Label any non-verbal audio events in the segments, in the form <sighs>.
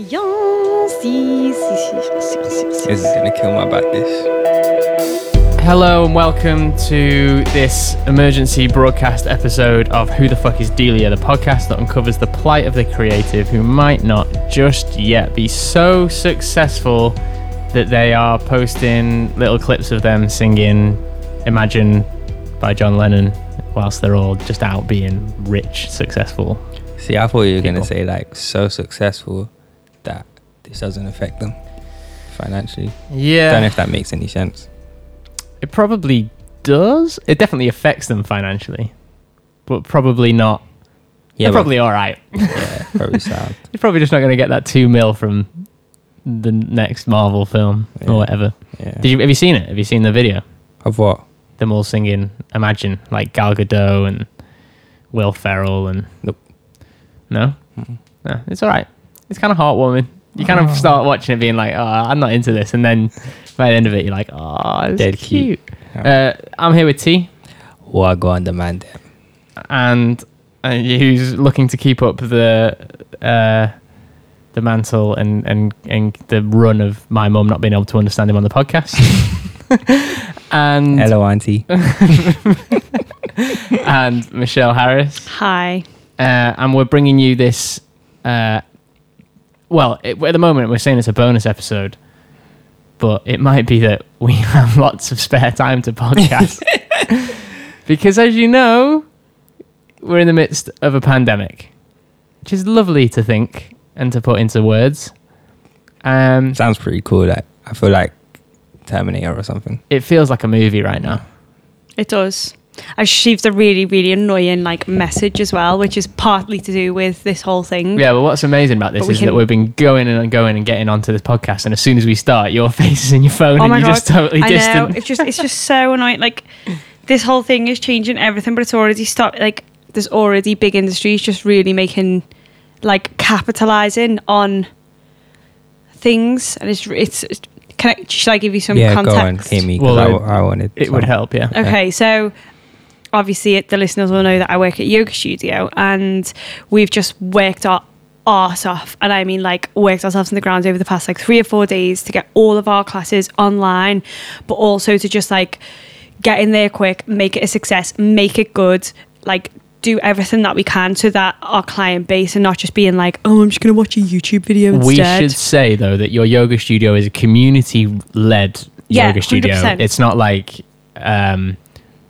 Yes, yes, yes, This is gonna kill my back. This. Hello and welcome to this emergency broadcast episode of Who the Fuck is Delia, the podcast that uncovers the plight of the creative who might not just yet be so successful that they are posting little clips of them singing Imagine by John Lennon whilst they're all just out being rich, successful. See, I thought you were gonna say like so successful that this doesn't affect them financially. Yeah. I don't know if that makes any sense. It probably does. It definitely affects them financially, but probably not. Yeah, they're probably all right. <laughs> yeah, probably sound. <laughs> You're probably just not going to get that two mil from the next Marvel film Yeah. or whatever. Yeah. Did you have you seen it? Have you seen the video? Of what? Them all singing "Imagine" like Gal Gadot and Will Ferrell and Nope. no, Mm-mm. no, it's all right. It's kind of heartwarming. You kind of start watching it, being like, "Oh, I'm not into this," and then by the end of it, you're like, "Oh, it's Dead cute." cute. Yeah. Uh, I'm here with T, What go on demand them? and uh, who's looking to keep up the uh, the mantle and, and and the run of my mum not being able to understand him on the podcast. <laughs> and Hello, auntie. <laughs> and Michelle Harris, Hi. uh, and we're bringing you this. Uh, well, it, at the moment we're saying it's a bonus episode, but it might be that we <laughs> have lots of spare time to podcast <laughs> because, as you know, we're in the midst of a pandemic, which is lovely to think and to put into words. Um, Sounds pretty cool. Like I feel like Terminator or something. it feels like a movie right now. It does. I received a really, really annoying like message as well, which is partly to do with this whole thing. Yeah, but what's amazing about this But we is can- that we've been going and going and getting onto this podcast, and as soon as we start, your <laughs> face is in your phone Oh and you're god! just totally I distant. know. It's just, it's just so annoying. Like this whole thing is changing everything, but it's already stopped. Like there's already big industries just really making, like, capitalizing on things, and it's it's. it's can I, should I give you some yeah, context? go on, Amy. Well, Because it- I, I wanted. it would some. help, yeah. Okay, so obviously it- the listeners will know that I work at yoga studio and we've just worked our arse off and I mean like worked ourselves in the ground over the past like three or four days to get all of our classes online but also to just like get in there quick make it a success make it good like do everything that we can so that our client base and not just being like oh I'm just gonna watch a YouTube video We should say though that your yoga studio is a community-led Yeah, yoga studio. 100%. It's not like um,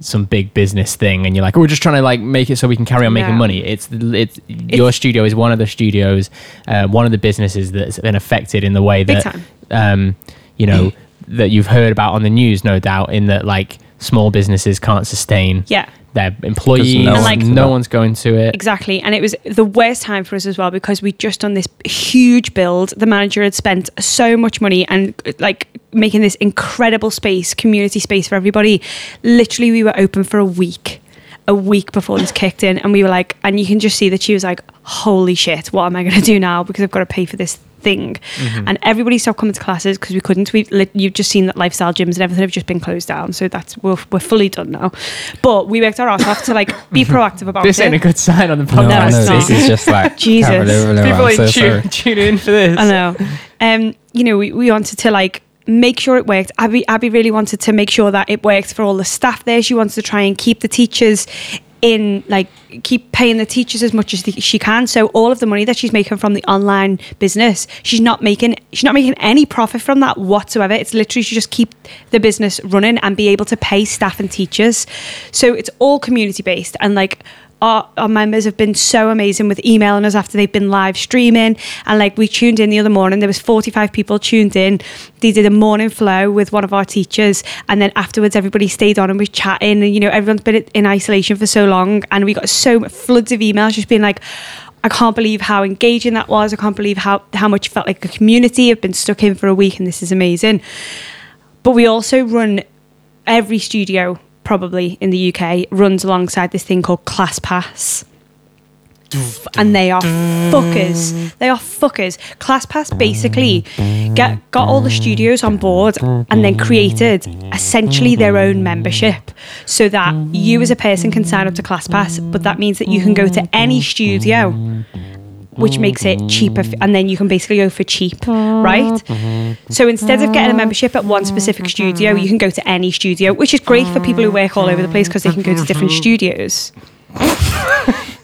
some big business thing, and you're like, oh, we're just trying to like make it so we can carry on making No. money. It's it's your studio is one of the studios, uh, one of the businesses that's been affected in the way that um, you know <clears throat> that you've heard about on the news, no doubt, in that like small businesses can't sustain yeah their employees. no No, one's- no one's going to it. Exactly. And it was the worst time for us as well because we'd just done this huge build. The manager had spent so much money and like making this incredible space, community space for everybody. Literally, we were open for a week. A week before this kicked in, and we were like, and you can just see that she was like, "Holy shit, what am I going to do now? Because I've got to pay for this thing." And everybody stopped coming to classes because we couldn't. We lit- you've just seen that lifestyle gyms and everything have just been closed down, so that's we're, we're fully done now. But we worked our ass off to like be <laughs> proactive about This it. ain't a good sign on the No, podcast. I it's know not. this is just like Jesus. People I'm so tune, tune in for this. I know. Um, you know, we, we wanted to like make sure it worked. Abby Abby really wanted to make sure that it worked for all the staff there. She wants to try and keep the teachers in like keep paying the teachers as much as the, she can. So all of the money that she's making from the online business she's not making she's not making any profit from that whatsoever. It's literally she just keep the business running and be able to pay staff and teachers. So it's all community based and like our, our members have been so amazing with emailing us after they've been live streaming and like we tuned in the other morning there was 45 people tuned in they did a morning flow with one of our teachers and then afterwards everybody stayed on and was chatting and you know everyone's been in isolation for so long and we got so floods of emails just being like I can't believe how engaging that was. I can't believe how, how much it felt like a community. I've been stuck in for a week and this is amazing. But we also run every studio probably in the UK runs alongside this thing called ClassPass. And they are fuckers. They are fuckers. ClassPass basically get got all the studios on board and then created essentially their own membership so that you as a person can sign up to ClassPass, but that means that you can go to any studio which makes it cheaper, f- and then you can basically go for cheap, right? Mm-hmm. So instead of getting a membership at one specific mm-hmm. studio, you can go to any studio, which is great for people who work all over the place because they can go to different mm-hmm. studios. <laughs>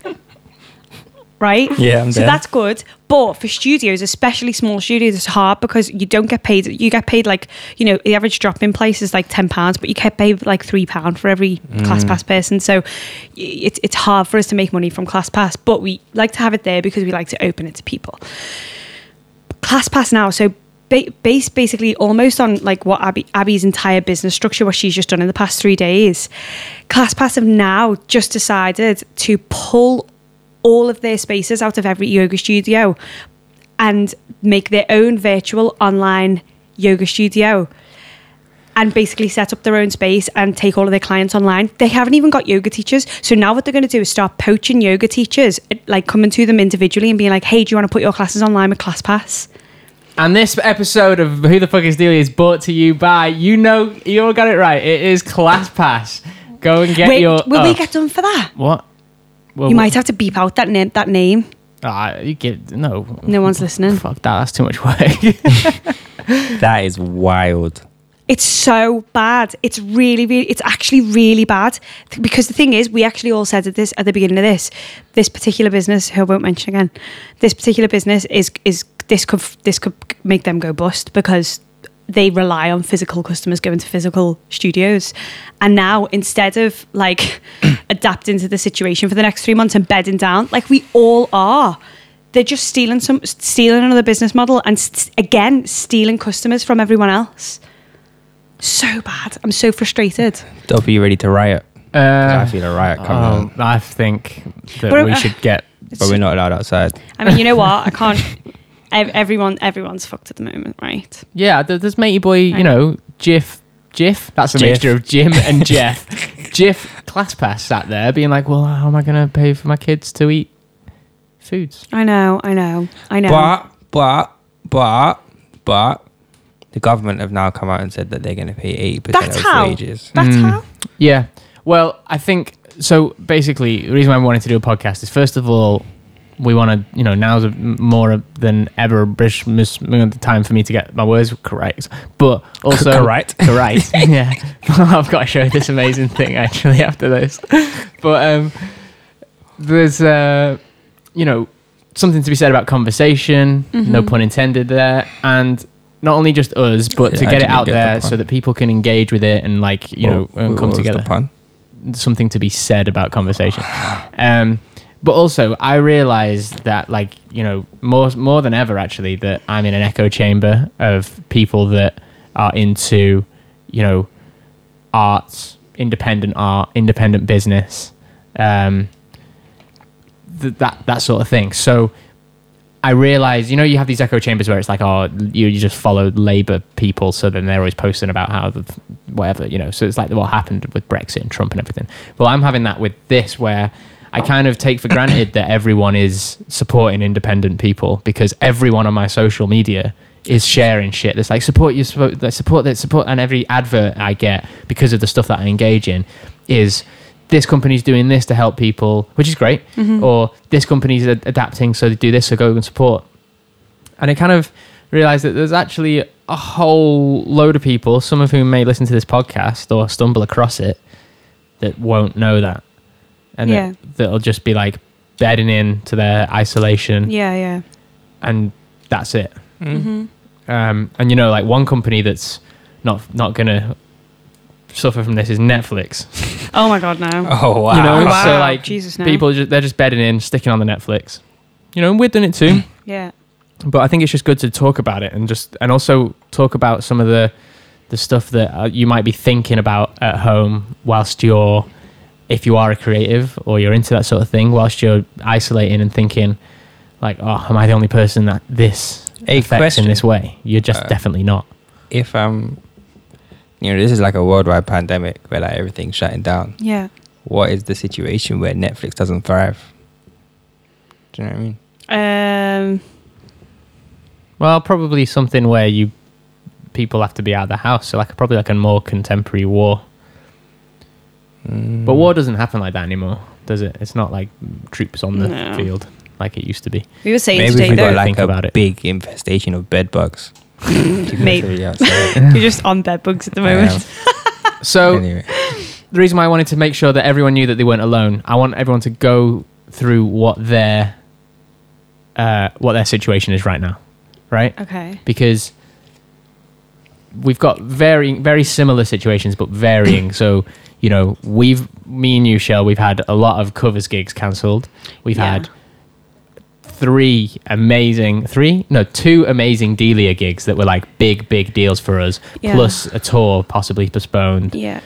right? Yeah, I'm so there. that's good. But for studios, especially small studios, it's hard because you don't get paid. You get paid like you know the average drop in place is like ten pounds, but you get paid like three pound for every class mm. pass person. So it's it's hard for us to make money from class pass, but we like to have it there because we like to open it to people. Class pass now, so. ba- Based basically almost on like what Abby Abby's entire business structure, what she's just done in the past three days. ClassPass have now just decided to pull all of their spaces out of every yoga studio and make their own virtual online yoga studio and basically set up their own space and take all of their clients online. They haven't even got yoga teachers. So now what they're going to do is start poaching yoga teachers, like coming to them individually and being like, hey, do you want to put your classes online with ClassPass? And this episode of Who the Fuck is Delia is brought to you by, you know, you all got it right. It is ClassPass. Go and get Wait, your. will oh, we get done for that? What? Well, You might have to beep out that name. That name. Ah, you get no. No one's listening. Fuck that. That's too much work. <laughs> That is wild. It's so bad. It's really, really, it's actually really bad. Because the thing is, we actually all said at this at the beginning of this, this particular business, who I won't mention again, this particular business is is this could this could make them go bust because they rely on physical customers going to physical studios, and now instead of like <clears throat> adapting to the situation for the next three months and bedding down, like we all are. They're just stealing some, stealing another business model, and st- again stealing customers from everyone else so bad. I'm so frustrated. Dope, are you ready to riot? 'Cause I Uh, feel a riot coming on. I think that But, we uh, should get. <laughs> But we're not allowed outside. I mean, you know what? I can't. <laughs> <laughs> ev- Everyone, everyone's fucked at the moment, right? Yeah, there- there's matey boy. I You know, Jiff. Jiff. That's a Jiff. mixture of Jim and <laughs> Jeff. Jiff ClassPass sat there being like, "Well, how am I going to pay for my kids to eat foods?" I know, I know, I know. But, but, but, but, the government have now come out and said that they're going to pay 80% That's of how. wages. That's Mm. how. Yeah. Well, I think so. Basically, the reason why I wanted to do a podcast is first of all, we want to, you know, now's a, more than ever a British mis- time for me to get my words correct, but also Correct. <laughs> correct. yeah, <laughs> I've got to show this amazing thing <laughs> actually after this. But um, there's, uh, you know, something to be said about conversation. No Mm-hmm. pun intended there, and. Not only just us, but to Yeah, I get it out get there pun. so that people can engage with it and like you know What- and come together something to be said about conversation. Um, but also, I realized that, like, you know, more more than ever, actually, that I'm in an echo chamber of people that are into, you know, arts, independent art, independent business, um, th- that that sort of thing. So. I realize, you know, you have these echo chambers where it's like, oh, you, you just follow Labour people, so then they're always posting about how the whatever, you know. So it's like what happened with Brexit and Trump and everything. Well, I'm having that with this where I kind of take for granted that everyone is supporting independent people because everyone on my social media is sharing shit. That's like support you, support that, support that, support, and every advert I get because of the stuff that I engage in is this company's doing this to help people, which is great, mm-hmm. or this company's ad- adapting so they do this, so go and support. And I kind of realized that there's actually a whole load of people, some of whom may listen to this podcast or stumble across it, that won't know that. And Yeah. that, that'll just be like bedding in to their isolation Yeah, yeah. and that's it. Mm-hmm. Um, and you know, like one company that's not not gonna suffer from this is Netflix. <laughs> Oh my god, no. Oh, wow. You know, Wow. so like Jesus, no. people just, they're just bedding in, sticking on the Netflix. You know, and we're doing it too. <coughs> Yeah. but I think it's just good to talk about it and just and also talk about some of the the stuff that uh, you might be thinking about at home whilst you're if you are a creative or you're into that sort of thing whilst you're isolating and thinking like oh am I the only person that this A affects question. in this way you're just Uh, definitely not If, um, you know, this is like a worldwide pandemic where like everything's shutting down. Yeah. What is the situation where Netflix doesn't thrive? Do you know what I mean? Um. well probably something where you people have to be out of the house so like probably like a more contemporary war Mm. but war doesn't happen like that anymore does it it's not like troops on the No. field like it used to be. We were saying Maybe today if we got though, like Think a about it. big infestation of bed bugs. <laughs> Maybe. <laughs> You're just on bed bugs at the moment. <laughs> So anyway, the reason why I wanted to make sure that everyone knew that they weren't alone, I want everyone to go through what their uh, what their situation is right now, right? Okay. Because we've got varying, very similar situations, but varying. so you know, we've me and you, Shell, we've had a lot of covers gigs cancelled. We've Yeah. had three amazing, three no, two amazing Delia gigs that were like big, big deals for us. Yeah. Plus a tour possibly postponed Yeah.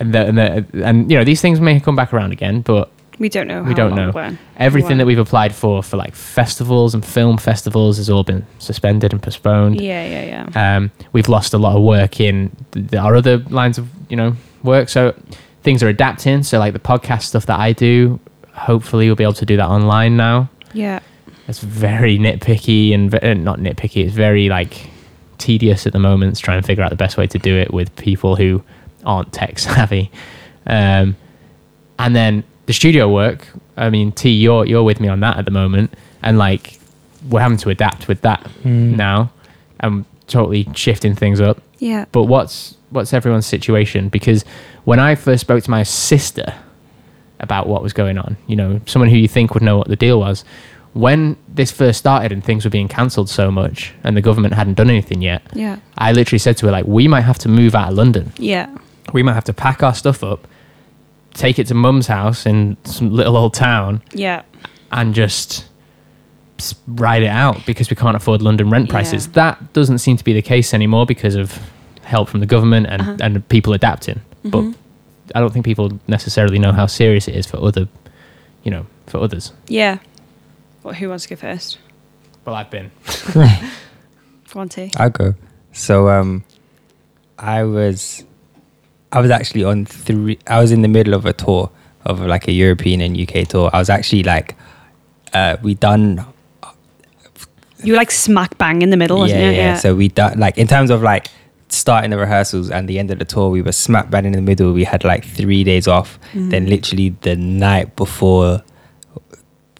and the, and, the, and you know these things may come back around again but We don't know. We don't know. when. everything When. that we've applied for for like festivals and film festivals has all been suspended and postponed Yeah, yeah, yeah. um, we've lost a lot of work in th- our other lines of you know work. So things are adapting. So like the podcast stuff that i do hopefully we'll be able to do that online now. Yeah. it's very nitpicky and ve- uh, not nitpicky it's very like tedious at the moment to try and figure out the best way to do it with people who aren't tech savvy. Um, and then the studio work i mean t you're you're with me on that at the moment. And like we're having to adapt with that Mm. now. And totally shifting things up Yeah. but what's what's everyone's situation because when i first spoke to my sister about what was going on you know someone who you think would know what the deal was when this first started and things were being cancelled so much and the government hadn't done anything yet Yeah. i literally said to her like we might have to move out of london Yeah. we might have to pack our stuff up take it to mum's house in some little old town Yeah. and just ride it out because we can't afford London rent prices. Yeah. That doesn't seem to be the case anymore because of help from the government and, Uh-huh. and people adapting. But Mhm. I don't think people necessarily know how serious it is for other, you know, for others. Yeah. Well, who wants to go first? Well, I've been. <laughs> Go on, T. I'll go. So um, I was, I was actually on three. I was in the middle of a tour of like a European and UK tour. I was actually like, uh, we done You were like smack bang in the middle, wasn't yeah, yeah. So we done like in terms of like starting the rehearsals and the end of the tour, we were smack bang in the middle. We had like three days off. Mm. Then literally the night before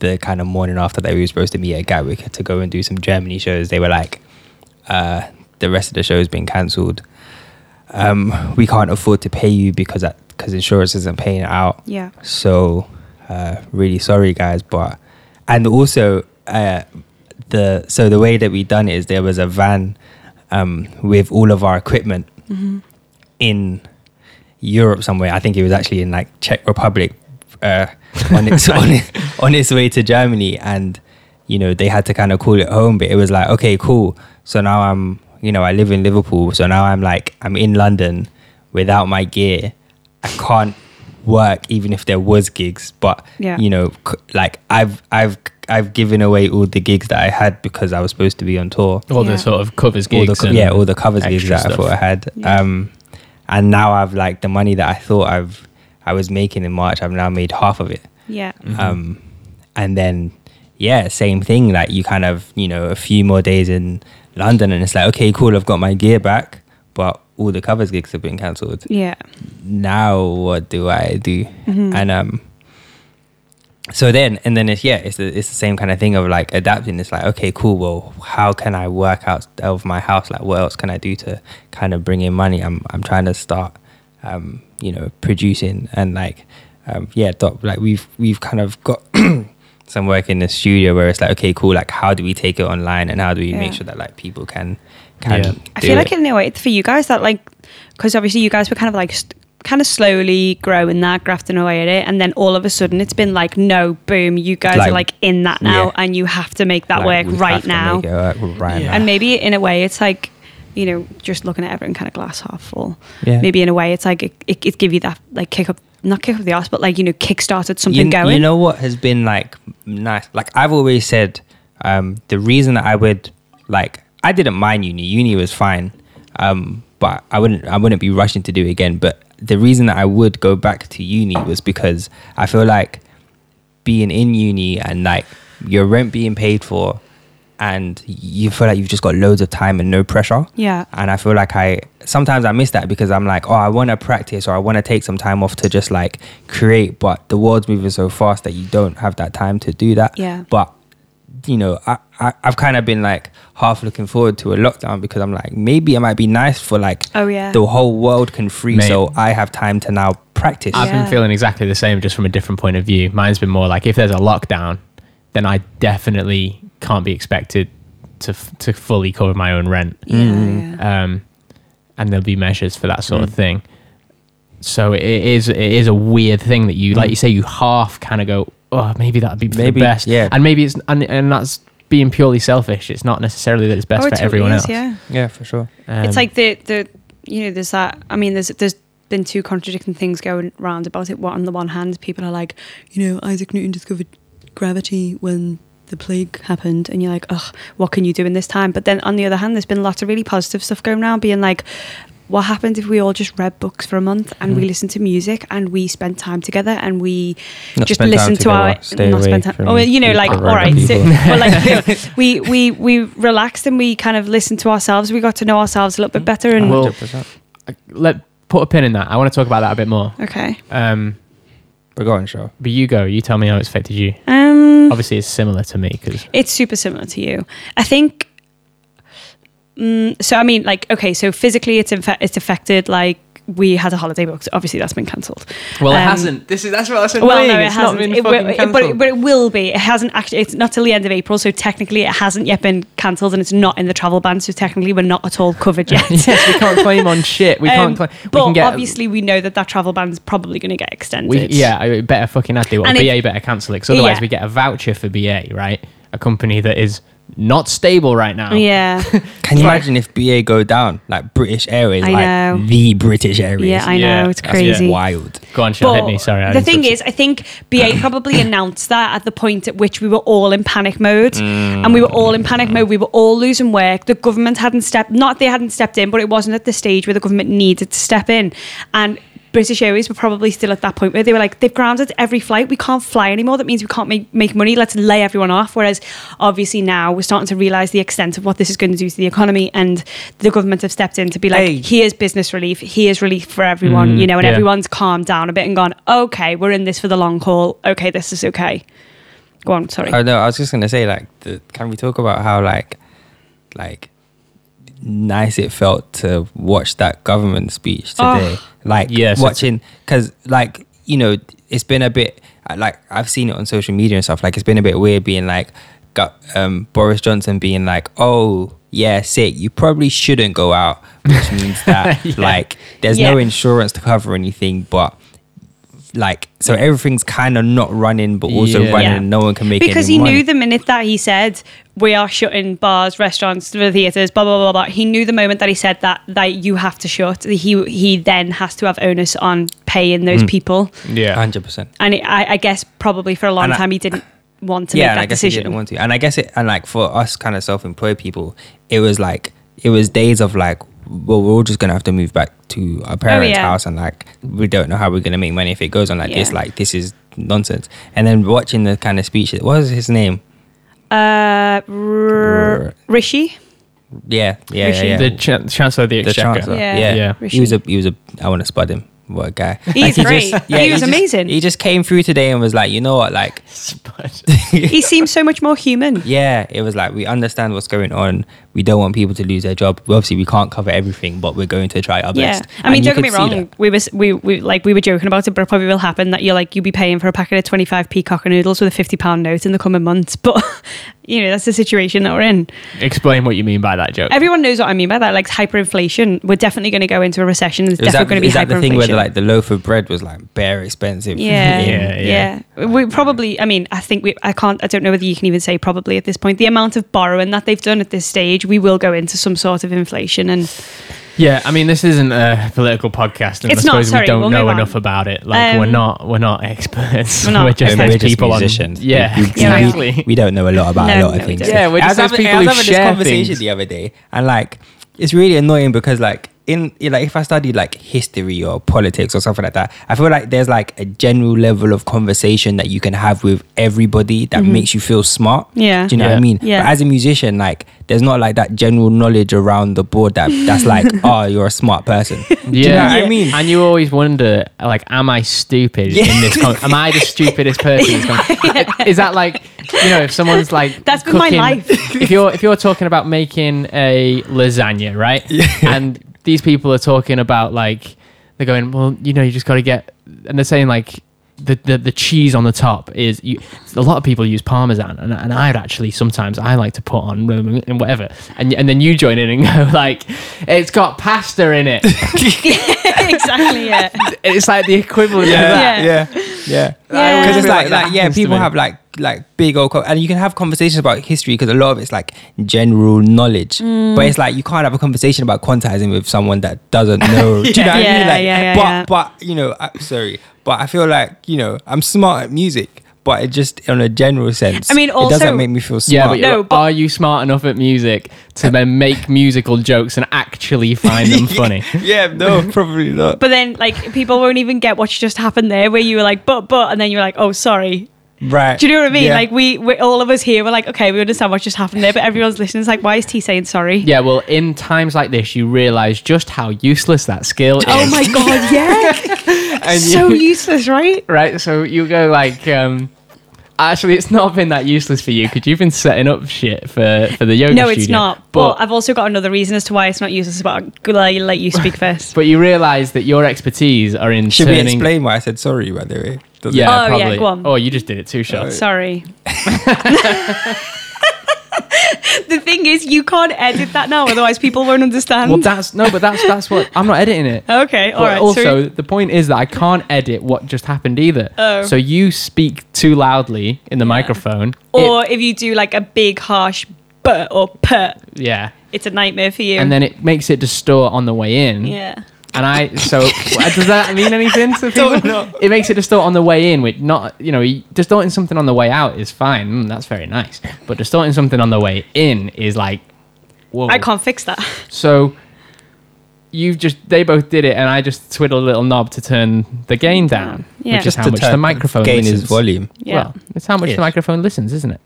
the kind of morning after that we were supposed to meet at Gatwick to go and do some Germany shows, they were like, uh, the rest of the show has been cancelled. Um, we can't afford to pay you because that because insurance isn't paying out. yeah. So, uh, really sorry, guys. But and also uh, the so the way that we done it is there was a van um, with all of our equipment Mm-hmm. in Europe somewhere. I think it was actually in like Czech Republic uh, <laughs> on its on, it, on its way to Germany, and you know they had to kind of call it home. But it was like okay, cool. So now I'm you know I live in Liverpool, so now I'm like I'm in London without my gear. I can't work even if there was gigs, but Yeah. you know like I've I've I've given away all the gigs that I had because I was supposed to be on tour All Yeah. the sort of covers all gigs. the and yeah, all the covers gigs extra that I thought I had. Yeah. Um, and now I've like the money that I thought I've I was making in March. I've now made half of it. Yeah. Mhm. Um, and then yeah, same thing. Like you kind of you know a few more days in London, and it's like okay, cool. I've got my gear back, but all the covers gigs have been cancelled. Yeah. Now what do I do? Mhm. And um, so then and then it's yeah, it's the it's the same kind of thing of like adapting. It's like okay, cool. Well, how can I work out of my house? Like, what else can I do to kind of bring in money? I'm I'm trying to start, um, you know, producing and like, um, yeah, doc, like we've we've kind of got. <clears throat> some work in the studio where it's like okay cool like how do we take it online and how do we make sure that like people can can Yeah. I feel it? like in a way for you guys that like because obviously you guys were kind of like st- kind of slowly growing that, grafting away at it, and then all of a sudden it's been like no, boom, you guys Like, are like in that now, yeah. and you have to make that Like, work right now. make work right Yeah. now. And maybe in a way it's like you know just looking at everything kind of glass half full. yeah. Maybe in a way it's like it, it, it give you that like kick up, not kick up the ass, but like you know kick started something you, going. You know what has been like nice? Like I've always said, um, the reason that I would like I didn't mind uni. Uni was fine, um, but I wouldn't I wouldn't be rushing to do it again. But the reason that I would go back to uni was because I feel like being in uni and like your rent being paid for, and you feel like you've just got loads of time and no pressure. Yeah. And I feel like I sometimes I miss that because I'm like, oh, I want to practice or I want to take some time off to just like create, but the world's moving so fast that you don't have that time to do that. Yeah. But you know, I, I I've kind of been like half looking forward to a lockdown because I'm like, maybe it might be nice for like Oh, yeah. the whole world can free, Mate. so I have time to now practice. I've Yeah. been feeling exactly the same, just from a different point of view. Mine's been more like if there's a lockdown, then I definitely can't be expected to f- to fully cover my own rent, Yeah, Mm. yeah. um, and there'll be measures for that sort of Mm. thing. So it is it is a weird thing that you like Mm. you say you half kind of go oh maybe that'd be Maybe, the best yeah. and maybe it's and, and that's being purely selfish. It's not necessarily that it's best Oh, for totally everyone is, else. Yeah. yeah, for sure. Um, it's like the the you know there's that I mean there's there's been two contradicting things going around about it. What on the one hand, people are like, you know, Isaac Newton discovered gravity when the plague happened, and you're like, ugh, what can you do in this time? But then on the other hand, there's been lots of really positive stuff going around, being like. What happened if we all just read books for a month and we Mm. listened to music and we spent time together and we Not just spend listened to our stay not away spend time. from Oh, you know, like people, all random right, so, people. <laughs> but like <laughs> we we we relaxed and we kind of listened to ourselves. We got to know ourselves a little bit better. And Well- 100%. let put a pin in that. I want to talk about that a bit more. okay, Um, But go on, show. but you go. You tell me how it's affected you. um, Obviously, it's similar to me because It's super similar to you. I think. Mm, so I mean, like, okay, so physically, it's infe- it's affected. Like, we had a holiday booked. Obviously, that's been cancelled. well, it Um, hasn't. This is that's what I that's Well, no, it it's hasn't. been It, will- it- but, it, but it will be. It hasn't actually. It's not till the end of April, so technically, it hasn't yet been cancelled, and it's not in the travel ban. So technically, we're not at all covered <laughs> yet. yes, we can't claim on shit. We Um, can't claim. We but can get obviously, we know that that travel ban is probably going to get extended. We, yeah, I better fucking not do it. Or it- BA better cancel it. Because otherwise, Yeah. we get a voucher for BA, right? A company that is not stable right now. Yeah, <laughs> Can you imagine if BA go down like British Airways, I like know. the British Airways? yeah, I Yeah, know it's that's- yeah. crazy. wild. Go on, Shell, hit me. Sorry. I the thing interrupted. is, I think BA <coughs> probably announced that at the point at which we were all in panic mode, and we were mm. all in panic mode. We were all losing work. The government hadn't stepped, not they hadn't stepped in, but it wasn't at the stage where the government needed to step in, and. British Airways were probably still at that point where they were like, they've grounded every flight. We can't fly anymore. That means we can't make, make money. Let's lay everyone off. Whereas, obviously, now we're starting to realize the extent of what this is going to do to the economy. And the government have stepped in to be like, Hey. here's business relief. Here's relief for everyone, Mm, you know, and yeah. everyone's calmed down a bit and gone, okay, we're in this for the long haul. Okay, this is okay. Go on, sorry. Oh no, I was just gonna say like, the, can we talk about how like, like, nice it felt to watch that government speech Oh. today? Like Yes, watching because like you know it's been a bit uh, like I've seen it on social media and stuff. Like it's been a bit weird being like, got um, Boris Johnson being like, oh. Yeah, sick. You probably shouldn't go out, which means <laughs> that Yeah. like there's no insurance to cover anything, but like so everything's kind of not running, but also Yeah. running, Yeah. and no one can make it. because any he money. knew the minute that he said we are shutting bars, restaurants, the theaters, blah blah blah blah. He knew the moment that he said that that you have to shut. He he then has to have onus on paying those Mm. people, yeah. hundred percent. and it, I, I guess probably for a long And I- time he didn't want to Yeah, make that I guess he decision. didn't want to. And I guess it, and like for us kind of self-employed people, it was like it was days of like, well, we're all just gonna have to move back to our parents' Oh, yeah. house, and like we don't know how we're gonna make money if it goes on like this. Like this is nonsense. And then watching the kind of speech, what was his name? Uh, R- Rishi. Yeah, yeah, yeah. Rishi. yeah. The ch- Chancellor of the exchequer. The chancellor. Yeah, Yeah, Yeah. Rishi. He was a he was a. I want to spud him. What a guy. He's he great. Just, He was just- amazing. He just came through today and was like, you know what, like <laughs> <laughs> he seems so much more human. Yeah, it was like we understand what's going on. We don't want people to lose their job. Obviously, we can't cover everything, but we're going to try our Yeah, best. I mean, And you don't get me wrong. We was we, we like we were joking about it, but it probably will happen that you're like you'll be paying for a packet of twenty five p Koka noodles with a fifty pound note in the coming months. <laughs> But you know that's the situation that we're in. Explain what you mean by that joke. Everyone knows what I mean by that. Like hyperinflation, we're definitely going to go into a recession. There's Is definitely that, going to be is that the thing where the, like the loaf of bread was like bare expensive? yeah, <laughs> Yeah, yeah, yeah. We probably. I mean, I think we. I can't. I don't know whether you can even say probably at this point. The amount of borrowing that they've done at this stage, we will go into some sort of inflation. And Yeah, I mean, this isn't a political podcast, and It's I not, suppose sorry, we don't we'll know move on. enough about it. Like, we're Um, not, we're not experts. We're not. <laughs> We're just those we're just people musicians. on. Yeah, we, we, Yeah, exactly. we, we don't know a lot about a lot of no, things. don't. Yeah, we're I just those having, people I was who having this conversation things. the other day, and like it's really annoying because like in like if I study like history or politics or something like that, I feel like there's like a general level of conversation that you can have with everybody that makes you feel smart. Mm-hmm. Yeah. Do you know what I mean? Yeah. But as a musician, like there's not like that general knowledge around the board that that's like, <laughs> oh, you're a smart person. Do you know what I mean? And you always wonder, like, am I stupid Yeah. in this? Con- am I the stupidest person? in <laughs> Is that like, you know, if someone's like, That's been my life. If you're if you're talking about making a lasagna, right? <laughs> Yeah. And these people are talking about like, they're going, well, you know, you just got to get, and they're saying like. The, the, the cheese on the top is you, a lot of people use parmesan and, and I'd actually sometimes I like to put on Roman and whatever and and then you join in and <laughs> go like it's got pasta in it <laughs> exactly. Yeah. it's like the equivalent of that. Yeah. yeah, yeah. Yeah. Because it's like, like that like yeah, people have like like big old, co- and you can have conversations about history because a lot of it's like general knowledge. Mm. But it's like you can't have a conversation about quantizing with someone that doesn't know. <laughs> Do you know what I mean? Like, yeah, yeah, but yeah. but you know, I, sorry, but I feel like you know I'm smart at music, but it just on a general sense. I mean, it also- doesn't make me feel smart. Yeah, but, No, you're- but- are you smart enough at music to then make musical jokes and actually find them <laughs> funny? yeah, no, <laughs> probably not. But then, like, people won't even get what just happened there, where you were like, but, but, and then you're like, oh, sorry. Right? Do you know what I mean? Yeah. Like, we, we, all of us here, we're like, okay, we understand what just happened there, but everyone's listening. It's like, why is T saying sorry? Yeah, well, in times like this, you realize just how useless that skill is. Oh my god, yeah. <laughs> And so you- useless, right? right? So you go like, um, actually, it's not been that useless for you because you've been setting up shit for for the yoga No, it's studio. not. But, I've also got another reason as to why it's not useless, but I'll let you- speak <laughs> first. but you realize that your expertise are in Should we explain why I said sorry? By the way, Does it- Yeah, Oh, yeah, probably. go on. Oh, you just did it two shots. Sorry. <laughs> <laughs> <laughs> the thing is, you can't edit that now, otherwise people won't understand. Well, that's no, but that's that's what I'm not editing it. <laughs> okay, all But right. also, so the point is that I can't edit what just happened either. Oh. So you speak too loudly in the microphone. or if you do like a big harsh but or put, yeah. it's a nightmare for you. And then it makes it distort on the way in. yeah. And I, so <laughs> does that mean anything to people? Don't know. It makes it distort on the way in, which not, you know, distorting something on the way out is fine. Mm, that's very nice. But distorting something on the way in is like, whoa. I can't fix that. So you've just they both did it, and I just twiddled a little knob to turn the gain down, Yeah. which is Just how to much turn- the microphone gain listens. his volume. Yeah. Well, it's how much Yes. the microphone listens, isn't it?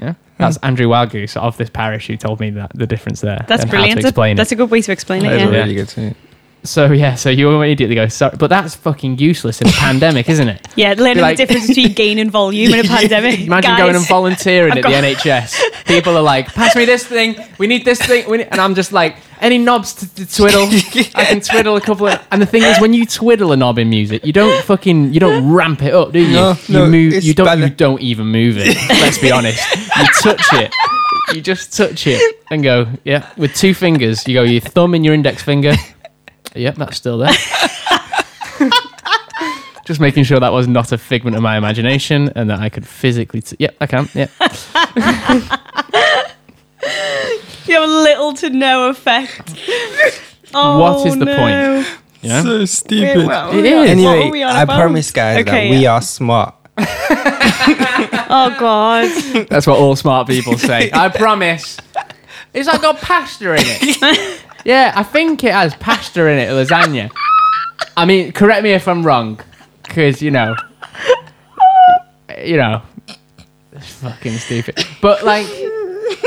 Yeah, that's Andrew Wildgoose of this parish who told me that the difference there. That's and brilliant. How to explain That's it. a good way to explain That it. is Yeah. Yeah. really good too. So yeah, so you immediately go sorry, but that's fucking useless in a pandemic, isn't it? Yeah, learning Like- the difference between <laughs> gain and volume in a pandemic. Imagine Guys, going and volunteering I've at got- the NHS. People are like, "Pass me this thing. We need this thing." We need-" And I'm just like, "Any knobs to, to twiddle? I can twiddle a couple of." And the thing is, when you twiddle a knob in music, you don't fucking, you don't ramp it up, do you? No, you no, move. it's You don't. You don't even move it. Let's be honest. You touch it. You just touch it and go, yeah, with two fingers. You go your thumb and your index finger. Yep, that's still there. <laughs> <laughs> Just making sure that was not a figment of my imagination and that I could physically. T- yep, I can. Yep. <laughs> You have little to no effect. Oh, What is the no. point? Yeah. So Wait, stupid. what- It is. Anyway, I about? promise, guys, Okay, that we are smart. Oh god. That's what all smart people say. I promise. It's like got pasta in it. Yeah, I think it has pasta in it, lasagna. I mean, correct me if I'm wrong, because you know, you know, it's fucking stupid. But like,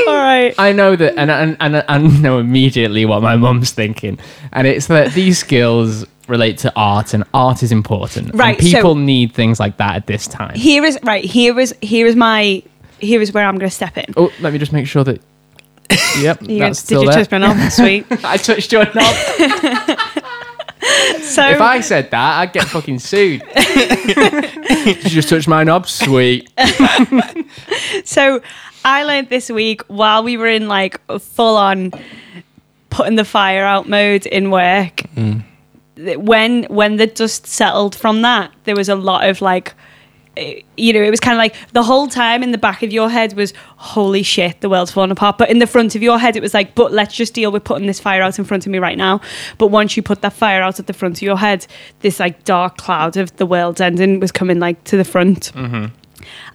All right. I know that, and and and I know immediately what my mum's thinking, and it's that these skills relate to art, and art is important. and Right, so- people need things like that at this time. Here is right. Here is here is my here is where I'm going to step in. Oh, let me just make sure that. <laughs> Yep, You that's did still you there. touch my knob? <laughs> Sweet. I touched your knob. <laughs> So If I said that, I'd get fucking sued. Did you just touch my knob? Sweet. So I learned this week while we were in like full on putting the fire out mode in work. Mm. that When when the dust settled from that, there was a lot of like Eh, you know, it was kind of like the whole time in the back of your head was, holy shit, the world's falling apart. But in the front of your head, it was like, but let's just deal with putting this fire out in front of me right now. But once you put that fire out at the front of your head, this like dark cloud of the world's ending was coming like to the front. Mm-hmm.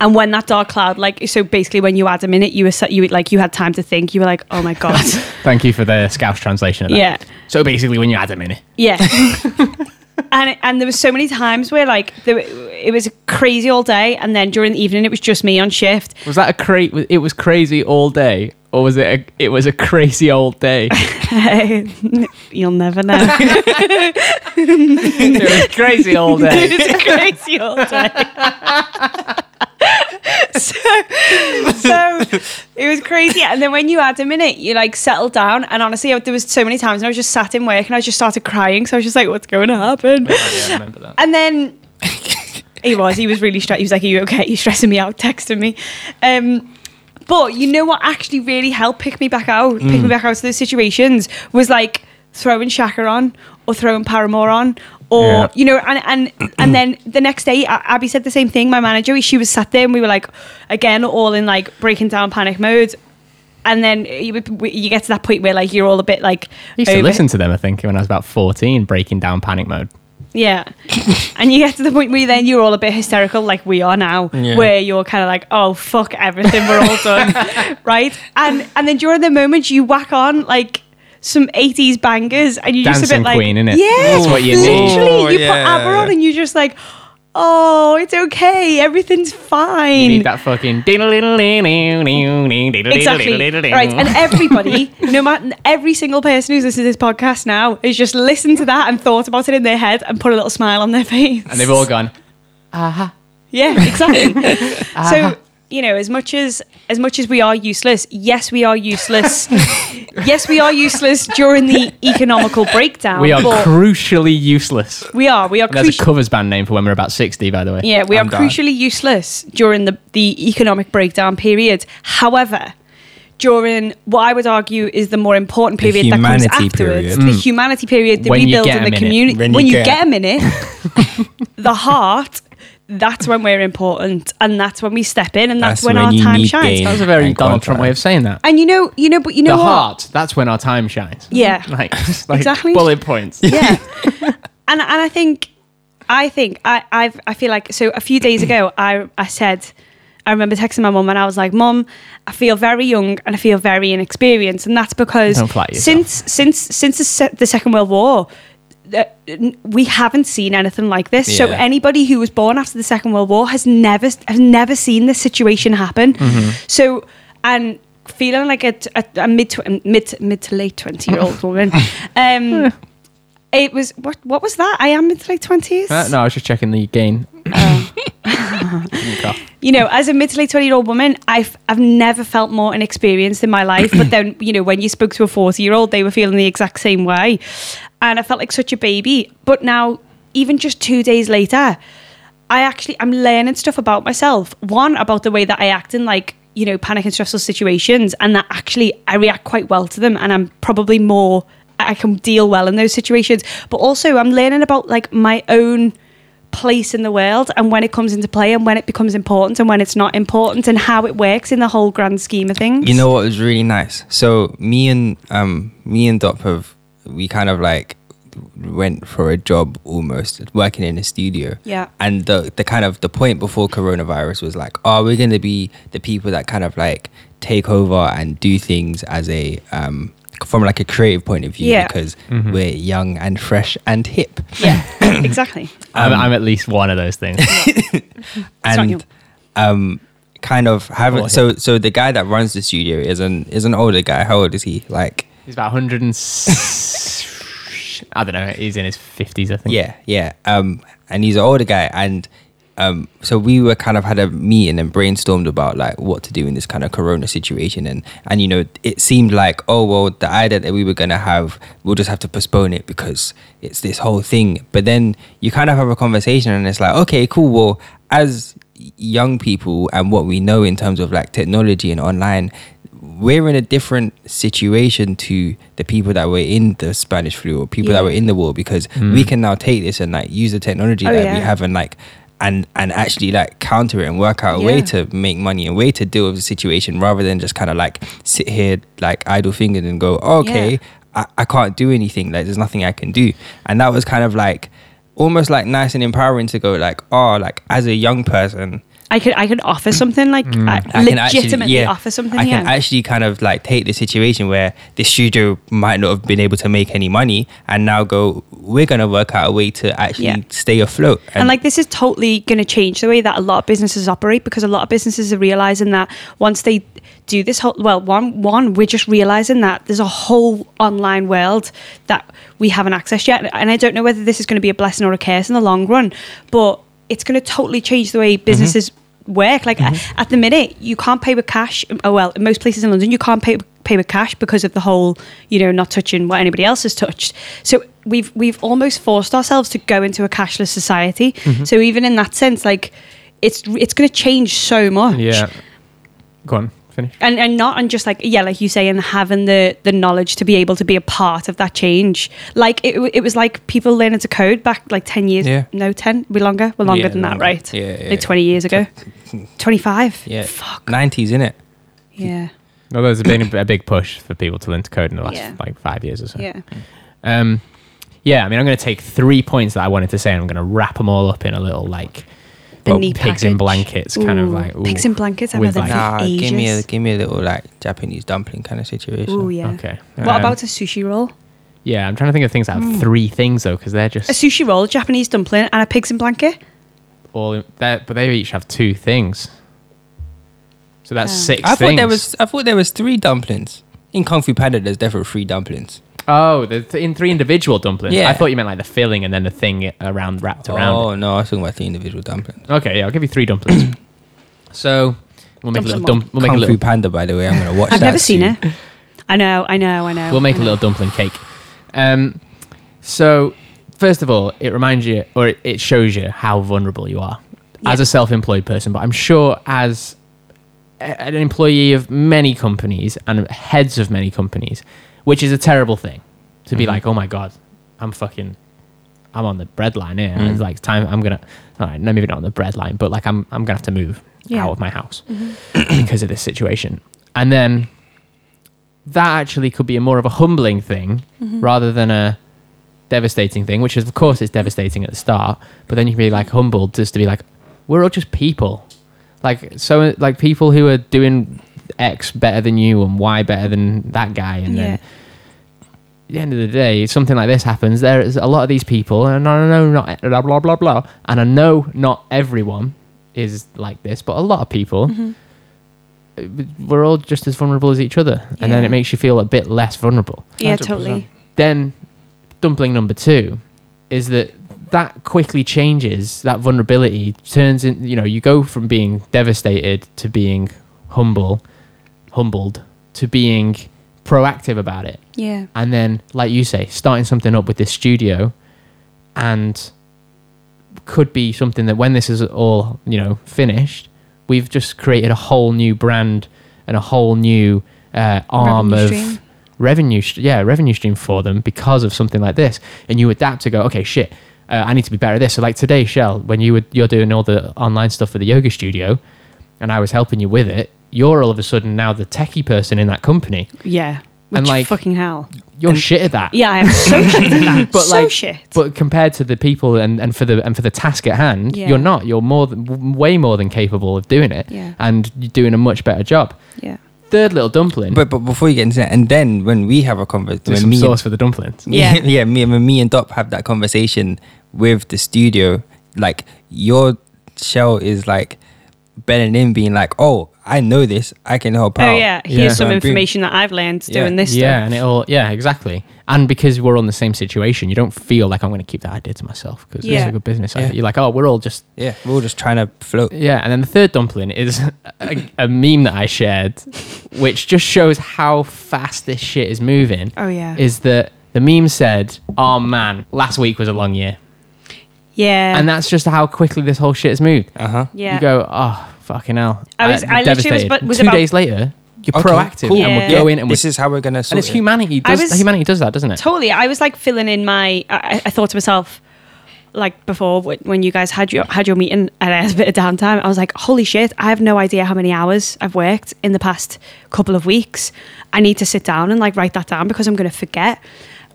And when that dark cloud, like, so basically, when you had a minute, you were set, you like you had time to think. You were like, oh my god, <laughs> Thank you for the Scouse translation of that. yeah, So basically, when you had a minute. yeah. <laughs> <laughs> and and there was so many times where like there, it was crazy all day, and then during the evening it was just me on shift. Was that a cra- It was crazy all day, or was it? A, it was a crazy old day. <laughs> <laughs> You'll never know. <laughs> it was crazy all day. it it's crazy all day. <laughs> so, so it was crazy. And then when you had a minute, you like settled down. And honestly, there was so many times and I was just sat in work and I just started crying. So I was just like, what's going to happen? yeah, I remember that. And then he was, he was really stressed. He was like, Are you okay? You're stressing me out, texting me. Um, but you know what actually really helped pick me back out, pick me back out of those situations was like throwing Shaka on or throwing Paramore on. Or Yeah. you know, and and and then the next day, Abby said the same thing. My manager, she was sat there, and we were like, again, all in like breaking down panic mode. And then you, you get to that point where like you're all a bit like I used to listen to them, I think, when I was about 14, breaking down panic mode. yeah. <laughs> and you get to the point where then you're all a bit hysterical, like we are now, Yeah. where you're kind of like, oh, fuck everything, we're all done. <laughs> right? And and then during the moment, you whack on like some 80s bangers and you just a Dancing bit like, Queen, innit? Yeah. That's what you need. Literally, Oh, you put oh, yeah. ABBA on and you're just like, oh, it's okay, everything's fine. You need that fucking. Exactly. Right. And everybody, <laughs> no matter every single person who's listening to this podcast now, has just listened to that and thought about it in their head and put a little smile on their <laughs> face. And they've all gone, Yeah, exactly. <laughs> So uh-huh. You know, as much as as much as we are useless, yes, we are useless. <laughs> yes, we are useless during the economical breakdown. we are but crucially useless. we are we are And There's a covers band name for when we're about 60, by the way. yeah we are I'm down. crucially useless during the the economic breakdown period. However. During what I would argue is the more important period that comes afterwards, period. the mm. humanity period, the When you rebuilding get the community. When When, you you, get- get a minute, <laughs> the heart, that's when we're important, and that's when we step in, and that's, That's when, when our time shines. gain. That was a very And Donald Trump contract. way of saying that. And you know, you know, but you know the what? heart, that's when our time shines. Yeah. <laughs> Like, like Exactly. bullet points. Yeah. <laughs> and and I think I think I I've I feel like so a few days ago I I said I remember texting my mum and I was like, "Mum, I feel very young and I feel very inexperienced," and that's because Don't flatter yourself. since since since the, se- the Second World War. We haven't seen anything like this. So anybody who was born after the Second World War has never has never seen this situation happen. Mm-hmm. So and feeling like a, a, a mid tw- mid mid to late twenty year old <laughs> woman, um, it was what what was that? I am mid to late twenties. Uh, no, I was just checking the gain. <laughs> you know, as a mid to late 20 year old woman, I've, I've never felt more inexperienced in my life. but then, you know, when you spoke to a 40 year old, they were feeling the exact same way. And I felt like such a baby. But now, even just two days later, I actually, I'm learning stuff about myself. One, about the way that I act in like, you know, panic and stressful situations, and that actually I react quite well to them. And I'm probably more, I can deal well in those situations. But also, I'm learning about like my own place in the world and when it comes into play and when it becomes important and when it's not important and how it works in the whole grand scheme of things. You know what was really nice? So me and um me and Dop have we kind of like went for a job almost working in a studio. Yeah. And the the kind of the point before coronavirus was like, oh, we're gonna be the people that kind of like take over and do things as a um from like a creative point of view Yeah. because we're young and fresh and hip. Yeah, <coughs> exactly. I'm, Um, I'm at least one of those things. <laughs> and um kind of having so so the guy that runs the studio is an is an older guy. How old is he? Like He's about 100 and... I don't know. He's in his 50s, I think. Yeah, yeah. Um, and he's an older guy, and um, so we were kind of had a meeting and brainstormed about like what to do in this kind of Corona situation, and and you know it seemed like oh well the idea that we were gonna have we'll just have to postpone it because it's this whole thing. But then you kind of have a conversation, and it's like okay, cool. Well, as young people and what we know in terms of like technology and online we're in a different situation to the people that were in the Spanish flu or people that were in the war because hmm. we can now take this and like use the technology Oh, that yeah. we have and like and and actually like counter it and work out a way to make money and way to deal with the situation rather than just kind of like sit here like idle fingered and go oh, okay Yeah. I, I can't do anything like there's nothing I can do and that was kind of like almost like nice and empowering to go like oh like as a young person I could I could offer something like Mm. I I can actually, legitimately yeah, offer something. I can actually kind of like take the situation where the studio might not have been able to make any money, and now go, we're gonna work out a way to actually Yeah. stay afloat. and like this is totally going to change the way that a lot of businesses operate because a lot of businesses are realizing that once they do this whole well one one we're just realizing that there's a whole online world that we haven't accessed yet and i don't know whether this is going to be a blessing or a curse in the long run but it's going to totally change the way businesses work. Like a- at the minute you can't pay with cash. Oh well in most places in london you can't pay pay with cash because of the whole you know not touching what anybody else has touched. So we've we've almost forced ourselves to go into a cashless society. Mm-hmm. So even in that sense like it's it's going to change so much. Yeah. Go on, finish. and and not and just like yeah like you say and having the the knowledge to be able to be a part of that change. Like it, it was like people learning to code back like 10 years Yeah. no 10 we longer? We're longer Yeah, than that right? Yeah, yeah, like yeah. 20 years ago? <laughs> 25 yeah, fuck. Nineties, it yeah. Well, there's been a, a big push for people to learn to code in the last Yeah. like five years or so. yeah. Um, yeah, I mean, I'm going to take three points that I wanted to say, and I'm going to wrap them all up in a little like The well, neat pigs in blankets, kind of like ooh. pigs in blankets I've with had them like- for Nah, give me a give me a little like Japanese dumpling kind of situation. oh yeah Okay. what Um, about a sushi roll Yeah, I'm trying to think of things that have three things though, because they're just a sushi roll a Japanese dumpling and a pigs in blanket all. In, but they each have two things. So that's Oh. six. I thought there was I thought there was three dumplings. In Kung Fu Panda, there's definitely three dumplings. Oh, the th- in three individual dumplings. Yeah. I thought you meant like the filling and then the thing around wrapped around. Oh no, I was talking about three individual dumplings. Okay, yeah, I'll give you three dumplings. <clears throat> so we'll make Dump a little some dump. We'll make a little. Fu Panda, by the way, I'm gonna watch I've that never seen it I know I know I know We'll make I a know. little dumpling cake. Um, so first of all, it reminds you, or it, it shows you how vulnerable you are as a self-employed person. But I'm sure as an employee of many companies and heads of many companies, which is a terrible thing to be Mhm. like, oh my god, I'm fucking, I'm on the breadline here. And Mm. It's like time I'm gonna, all right, no, maybe not on the breadline, but like I'm, I'm gonna have to move Yeah. out of my house Mhm. <clears throat> because of this situation. And then that actually could be a more of a humbling thing Mhm. rather than a devastating thing, which is of course it's devastating at the start, but then you can be like humbled just to be like, we're all just people. Like so like people who are doing X better than you and Y better than that guy and yeah then at the end of the day, something like this happens. There is a lot of these people, and I know not blah blah blah blah, and I know not everyone is like this, but a lot of people, Mhm. we're all just as vulnerable as each other, and then it makes you feel a bit less vulnerable. yeah 100%. totally Then, dumpling number two is that that quickly changes. That vulnerability turns in. You know, you go from being devastated to being humble, humbled to being proactive about it. Yeah. And then like you say starting something up with this studio and could be something that when this is all you know finished we've just created a whole new brand and a whole new uh, arm Revenue of stream. revenue st- yeah revenue stream for them because of something like this. And you adapt to go okay shit uh, I need to be better at this. So like today Shell when you were you're doing all the online stuff for the yoga studio and I was helping you with it you're all of a sudden now the techie person in that company yeah which And, like- fucking hell you're shit at that yeah I am so shit at that <laughs> But, so like, shit but compared to the people and, and for the and for the task at hand, Yeah. you're not. You're more than way more than capable of doing it, Yeah. and you're doing a much better job. yeah Third little dumpling. But but before you get into that, and then when we have a conversation, do some me sauce for the dumplings. <laughs> Yeah. yeah, yeah, me when me and Dop have that conversation with the studio, like your shell is like belling in, being like, "Oh, I know this, I can help out." oh yeah here's Yeah. some So I'm being- information that I've learned Yeah. doing this Yeah, stuff and it'll yeah exactly. And because we're on the same situation, you don't feel like I'm going to keep that idea to myself because it's Yeah. a good business. Yeah. idea. You're like, oh, we're all just yeah. We're all just trying to float. Yeah, and then the third dumpling is <laughs> a, a meme that I shared, which just shows how fast this shit is moving. oh yeah Is that the meme said, "Oh man, last week was a long year," yeah and that's just how quickly this whole shit has moved. Uh huh. yeah You go, "Oh fucking hell!" I was- Uh, I literally was- devastated. but was Two about- days later, you're Okay, proactive, cool. and Yeah. we're going and this we're, is how we're gonna. Sort and it's it. humanity. Does, was- humanity does that, doesn't it? Totally. I was like filling in my. I, I thought to myself, like before when you guys had your had your meeting and I had a bit of downtime, I was like, holy shit! I have no idea how many hours I've worked in the past couple of weeks. I need to sit down and like write that down because I'm going to forget.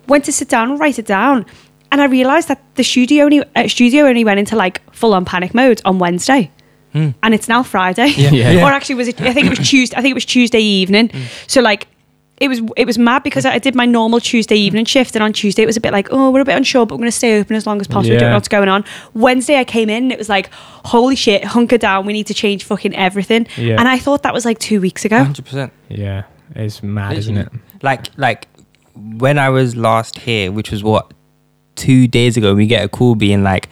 Went to sit down and write it down, and I realized that the studio only uh, studio only went into like full on panic mode on Wednesday. Hmm. and it's now Friday. Yeah. Yeah. <laughs> or actually, was it? I think it was Tuesday. I think it was Tuesday evening. Hmm. So like. It was it was mad because I did my normal Tuesday hmm. evening shift, and on Tuesday it was a bit like, oh, we're a bit unsure, but we're going to stay open as long as possible. We don't know what's going on. Wednesday I came in, and it was like, holy shit, hunker down. We need to change fucking everything. Yeah. And I thought that was like two weeks ago. Hundred percent. Yeah, it's mad, isn't it? Like like when I was last here, which was what two days ago, we get a call being like,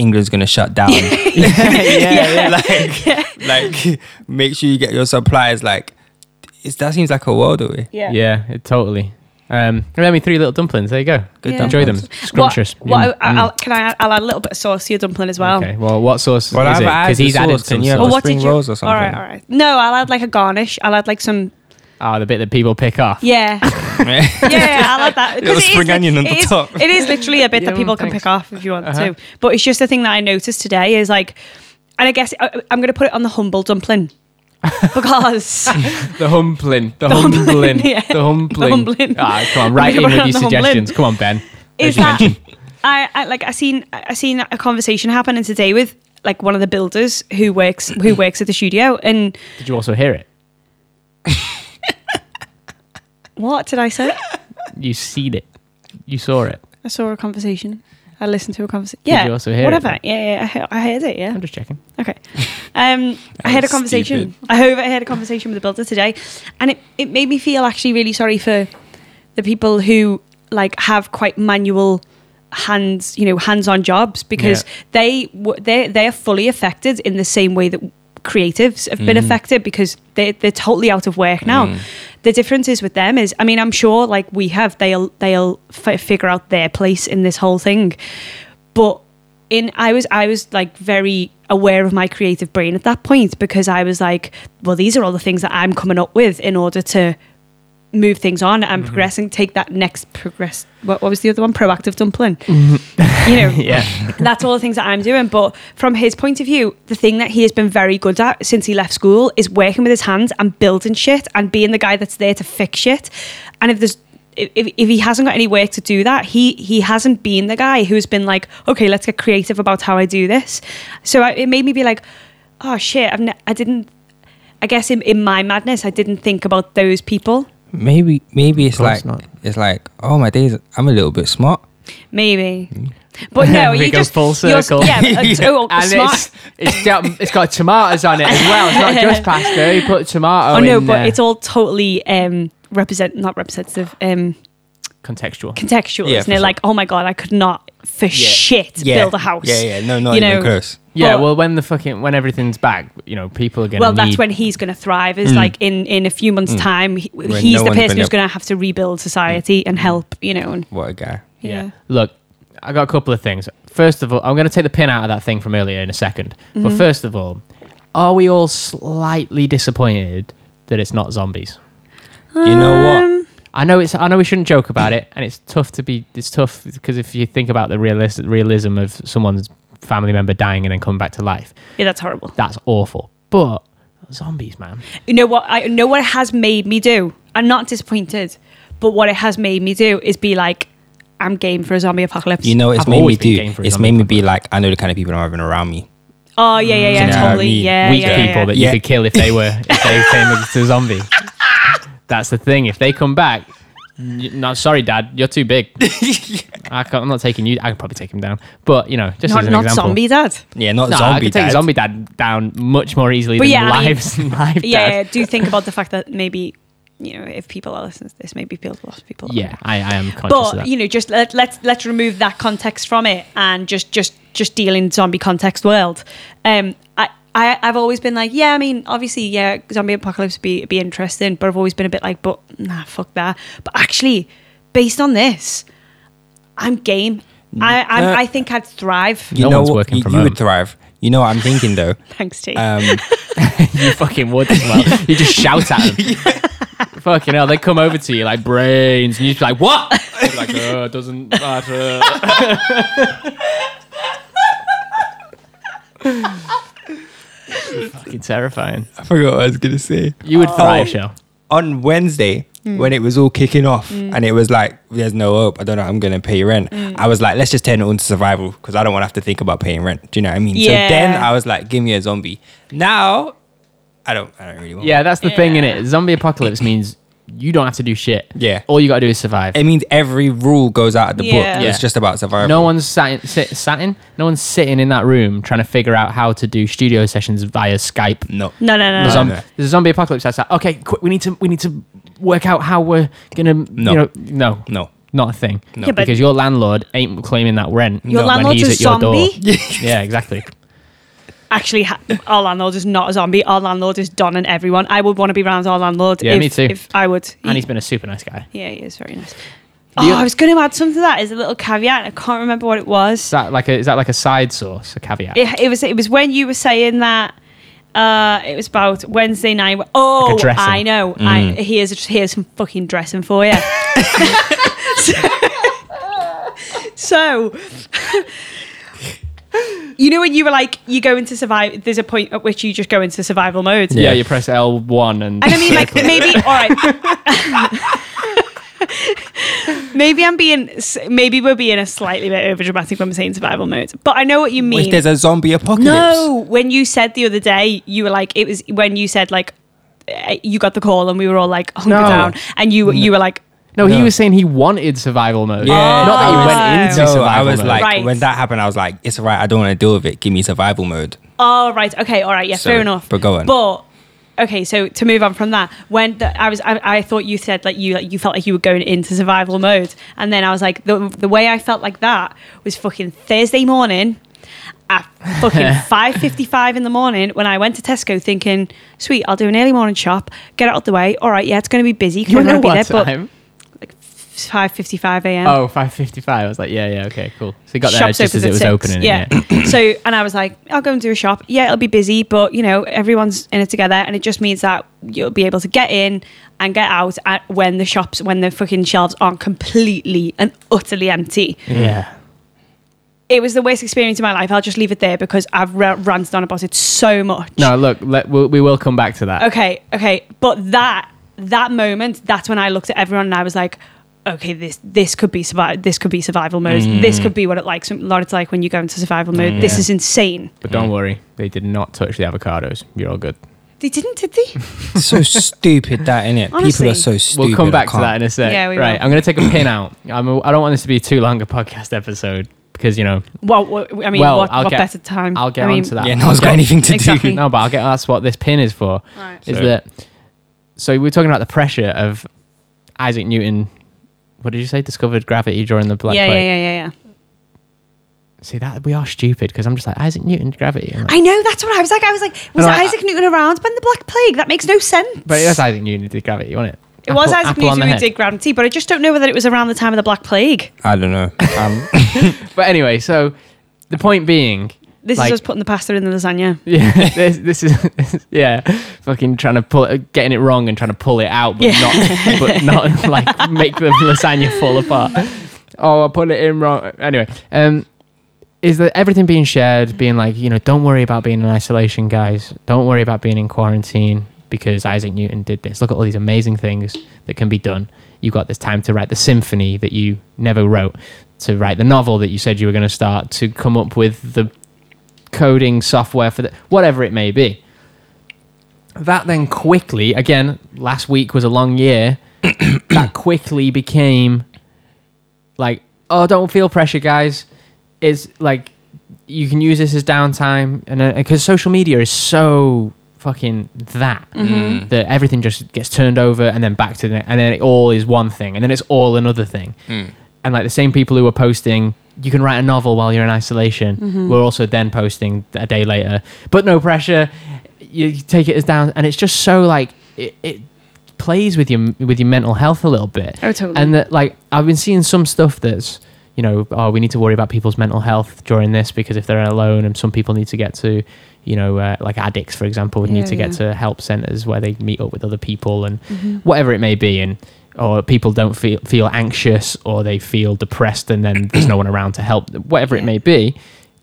England's gonna shut down. <laughs> <laughs> yeah, yeah like <laughs> like make sure you get your supplies. Like it's, that seems like a world away. Yeah. Yeah, it, totally. Um, let me three little dumplings. There you go. Good Yeah. Enjoy them. dumplings. Scrumptious. What, what, Mm, I, mm. I'll, can I? I'll add a little bit of sauce to your dumpling as well. Okay. Well, what sauce Well, is I've it? Because the he's added sauce, some can you have sauce. Well, Or what spring did you? rolls or something. All right. All right. No, I'll add like a garnish. I'll add like some. Oh, the bit that people pick off. Yeah, <laughs> yeah, yeah I like that. that. 'Cause Little it is spring lit- onion on the is- top. <laughs> It is literally a bit Yeah, that people well, can pick off if you want Uh-huh. to. But it's just a thing that I noticed today is like, and I guess I, I'm going to put it on the humble dumpling <laughs> because The humbling. The, humbling, humbling. yeah. The humbling. The humbling. Ah, come on, right in Put with on your the humbling. suggestions. Come on, Ben. is that. I, I like I seen I seen a conversation happening today with like one of the builders who works who works at the studio and Did you also hear it? What did I say? <laughs> You seen it. You saw it. I saw a conversation. I listened to a conversation. Did Yeah, you also hear it? whatever. Yeah, yeah, I, he- I heard it. Yeah. I'm just checking. Okay. Um, <laughs> I had a conversation. stupid. I hope I had a conversation with the builder today, and it, it made me feel actually really sorry for the people who like have quite manual hands, you know, hands-on jobs because Yeah. they w- they they are fully affected in the same way that creatives have been Mhm. affected because they they're totally out of work now. Mm. The difference is with them is, I mean, I'm sure like we have, they'll they'll f- figure out their place in this whole thing, but in I was I was like very aware of my creative brain at that point because I was like, well, these are all the things that I'm coming up with in order to move things on and mm-hmm. progressing, take that next progress. What, what was the other one? Proactive dumpling. Mm-hmm. you know, <laughs> Yeah. that's all the things that I'm doing. But from his point of view, the thing that he has been very good at since he left school is working with his hands and building shit and being the guy that's there to fix shit. And if there's if, if he hasn't got any work to do that, he he hasn't been the guy who's been like, okay, let's get creative about how I do this. So I, it made me be like, oh shit, I've ne- I didn't. I guess in, in my madness, I didn't think about those people. Maybe maybe it's like not. it's like oh my days I'm a little bit smart. Maybe, but no, <laughs> you just full you're- circle. Yeah, <laughs> but, oh, And smart. it's it's, got, it's got tomatoes on it as well. It's not just pasta. You put tomato Oh no, in but there. it's all totally um represent not representative, um contextual. contextual, Yeah, isn't it? sure. Like, oh my god, I could not for shit build a house. Yeah, yeah, no, not You even know, close. Yeah, But- well, when the fucking when everything's back, you know, people are gonna. Well, that's need- when he's going to thrive. Is Mm. like in in a few months' time, he, he's no the person gonna- who's going to have to rebuild society and help. You know, and What a guy. Yeah. yeah. Look, I got a couple of things. First of all, I'm going to take the pin out of that thing from earlier in a 2nd Mm-hmm. But first of all, are we all slightly disappointed that it's not zombies? You know what? Um, I know it's. I know we shouldn't joke about it, and it's tough to be. It's tough because if you think about the realis- realism of someone's family member dying and then coming back to life, Yeah, that's horrible. that's awful. But zombies, man. You know what? I know what it has made me do. I'm not disappointed, but what it has made me do is be like, I'm game for a zombie apocalypse. You know it's I've made me do? game for a It's made me be like I know the kind of people I'm having around me. oh yeah, yeah, mm. yeah, You know what I totally. mean? Yeah, Weak yeah, yeah, people yeah. that Yeah. you could kill if they were if they came as a zombie. <laughs> That's the thing. If they come back, y- no, sorry, Dad, you're too big. <laughs> I can't, I'm not taking you. I can probably take him down, but you know, just not as an not example. zombie dad. Yeah, not No, I zombie. could take dad. zombie dad down much more easily But than yeah, I mean- lives live Yeah, dad. yeah, do think about the fact that maybe you know if people are listening to this, maybe people lost people. Yeah, I, I am conscious of But that. you know, just let, let's let's remove that context from it and just just just deal in zombie context world. Um, I. I, I've always been like, yeah, I mean, obviously, yeah, zombie apocalypse would be be interesting, but I've always been a bit like, but nah, fuck that. But actually, based on this, I'm game. I I'm, Uh, I think I'd thrive. You No know one's what? working You, from you home. would thrive. You know what I'm thinking though. <laughs> Thanks, T. Um, <laughs> you fucking would as well. <laughs> You just shout at them. Fucking hell, they come over to you like brains, and you just be like, "What?" They'd be like, "Oh, it doesn't matter." <laughs> fucking terrifying. I forgot what I was gonna say. You would oh, thrive, Oh. Shell. On Wednesday, hmm. when it was all kicking off, hmm. and it was like, "There's no hope. I don't know. I'm gonna pay rent." I I was like, let's just turn it on to survival because I don't want to have to think about paying rent. Do you know what I mean? Yeah. So then I was like, give me a zombie. Now, I don't. I don't really want. Yeah, that's the thing in it. Zombie apocalypse means you don't have to do shit. Yeah. All you got to do is survive. It means every rule goes out of the Yeah. book. It's just about survival. No one's sat in, sit, sat in. No one's sitting in that room trying to figure out how to do studio sessions via Skype. No. No, no, no. The, no. zom- no. there's a zombie apocalypse. That's like, okay, quick, we need to we need to work out how we're gonna. No. You know, no, No. not a thing. No. Yeah, because your landlord ain't claiming that rent Your No. when landlord's he's a at your door. zombie. <laughs> yeah, exactly. Actually, ha- our landlord is not a zombie. Our landlord is Don and everyone. I would want to be around our landlord. Yeah, if, me too. If I would. And he's been a super nice guy. yeah, he is very nice. Oh, I was going to add something to that as a little caveat. I can't remember what it was. Is that like a is that like a side sauce, a caveat? It, it was. It was when you were saying that. Uh, it was about Wednesday night. Oh, Like a dressing. I know. I here's here's some fucking dressing for you. <laughs> <laughs> so, you know when you were like you go into survive. There's a point at which you just go into survival mode. yeah, you press L one and. And I mean, like maybe all right. <laughs> maybe I'm being, maybe we're being a slightly bit over dramatic when we're saying survival mode. But I know what you mean. If there's a zombie apocalypse. No, when you said the other day, you were like, it was when you said like, eh, you got the call and we were all like hunker No. down, and you you were like, no, he No. was saying he wanted survival mode. Yeah, not that he oh, went was- into No, survival I was mode. like, Right. when that happened, I was like, it's alright. I don't want to deal with it. Give me survival mode. oh right, okay, all right, yeah, So, fair enough. but go on. But okay, so to move on from that, when the, I was, I, I thought you said like you like, you felt like you were going into survival mode, and then I was like, the the way I felt like that was fucking Thursday morning. At <laughs> fucking five fifty five in the morning, when I went to Tesco, thinking, "Sweet, I'll do an early morning shop, get it out of the way. All right, yeah, it's going to be busy because You I'm know going to be what there." But time? Five fifty five a.m. Oh, 5.55. I was like, yeah, yeah, okay, cool. So he got there Shops just as opens it at was six. opening. Yeah. <clears throat> so, and I was like, I'll go and do a shop. Yeah, it'll be busy, but you know, everyone's in it together, and it just means that you'll be able to get in and get out at when the shops, when the fucking shelves aren't completely and utterly empty. Yeah. It was the worst experience of my life. I'll just leave it there because I've ra- ranted on about it so much. No, look, let, we'll, we will come back to that. Okay, okay, but that that moment, that's when I looked at everyone and I was like, okay, this this could be survival. This could be survival mode. This mm. could be what it like. Some, what it's like when you go into survival mode. This Yeah. is insane. But don't mm. worry, they did not touch the avocados. You're all good. They didn't, did they? <laughs> so stupid that innit? People are so stupid. We'll come back to that in a sec. Yeah, we right, will. I'm going to take a pin out. I'm a, I don't want this to be too long a podcast episode because, you know, Well, what, I mean, Well, what, I'll what get- better time? I'll get I mean, onto that. Yeah, no one's got anything to Exactly. do. no, but I'll get that's what this pin is for. Right. Is So- that so we're talking about the pressure of Isaac Newton what did you say? Discovered gravity during the Black yeah, yeah, Plague. yeah, yeah, yeah. See that we are stupid because I'm just like Isaac Newton gravity. I'm like, I know. That's what I was like. I was like, was No, I- Isaac Newton around when the Black Plague? That makes no sense. but it was Isaac Newton who did gravity, wasn't it? It was Isaac apple Newton the who did gravity, but I just don't know whether it was around the time of the Black Plague. I don't know. <laughs> Um, <laughs> But anyway, so the point being, This Like- is us putting the pasta in the lasagna. <laughs> yeah, this, this is <laughs> yeah, fucking trying to pull, it, getting it wrong and trying to pull it out, but Yeah. not, but <laughs> not like make the lasagna fall apart. Oh, I put it in wrong. Anyway, um, is that everything being shared, being like, you know, don't worry about being in isolation, guys. Don't worry about being in quarantine because Isaac Newton did this. Look at all these amazing things that can be done. You got this time to write the symphony that you never wrote, to write the novel that you said you were going to start, to come up with the coding software for the whatever it may be. That then quickly, again, last week was a long year. <coughs> that quickly became like, oh, don't feel pressure, guys. It's like you can use this as downtime, and uh, because social media is so fucking that mm-hmm. Mm-hmm. that everything just gets turned over and then back to the and then it all is one thing and then it's all another thing mm. And like the same people who were posting you can write a novel while you're in isolation we're also then posting a day later. But no pressure. You take it as down and it's just so like it, it plays with your with your mental health a little bit. Oh, totally. and that like i've been seeing some stuff that's you know oh we need to worry about people's mental health during this because if they're alone and some people need to get to you know uh, like addicts for example would Yeah, need to get to help centers where they meet up with other people and whatever it may be. And or people don't feel feel anxious or they feel depressed and then there's no one <clears throat> around to help them, whatever it may be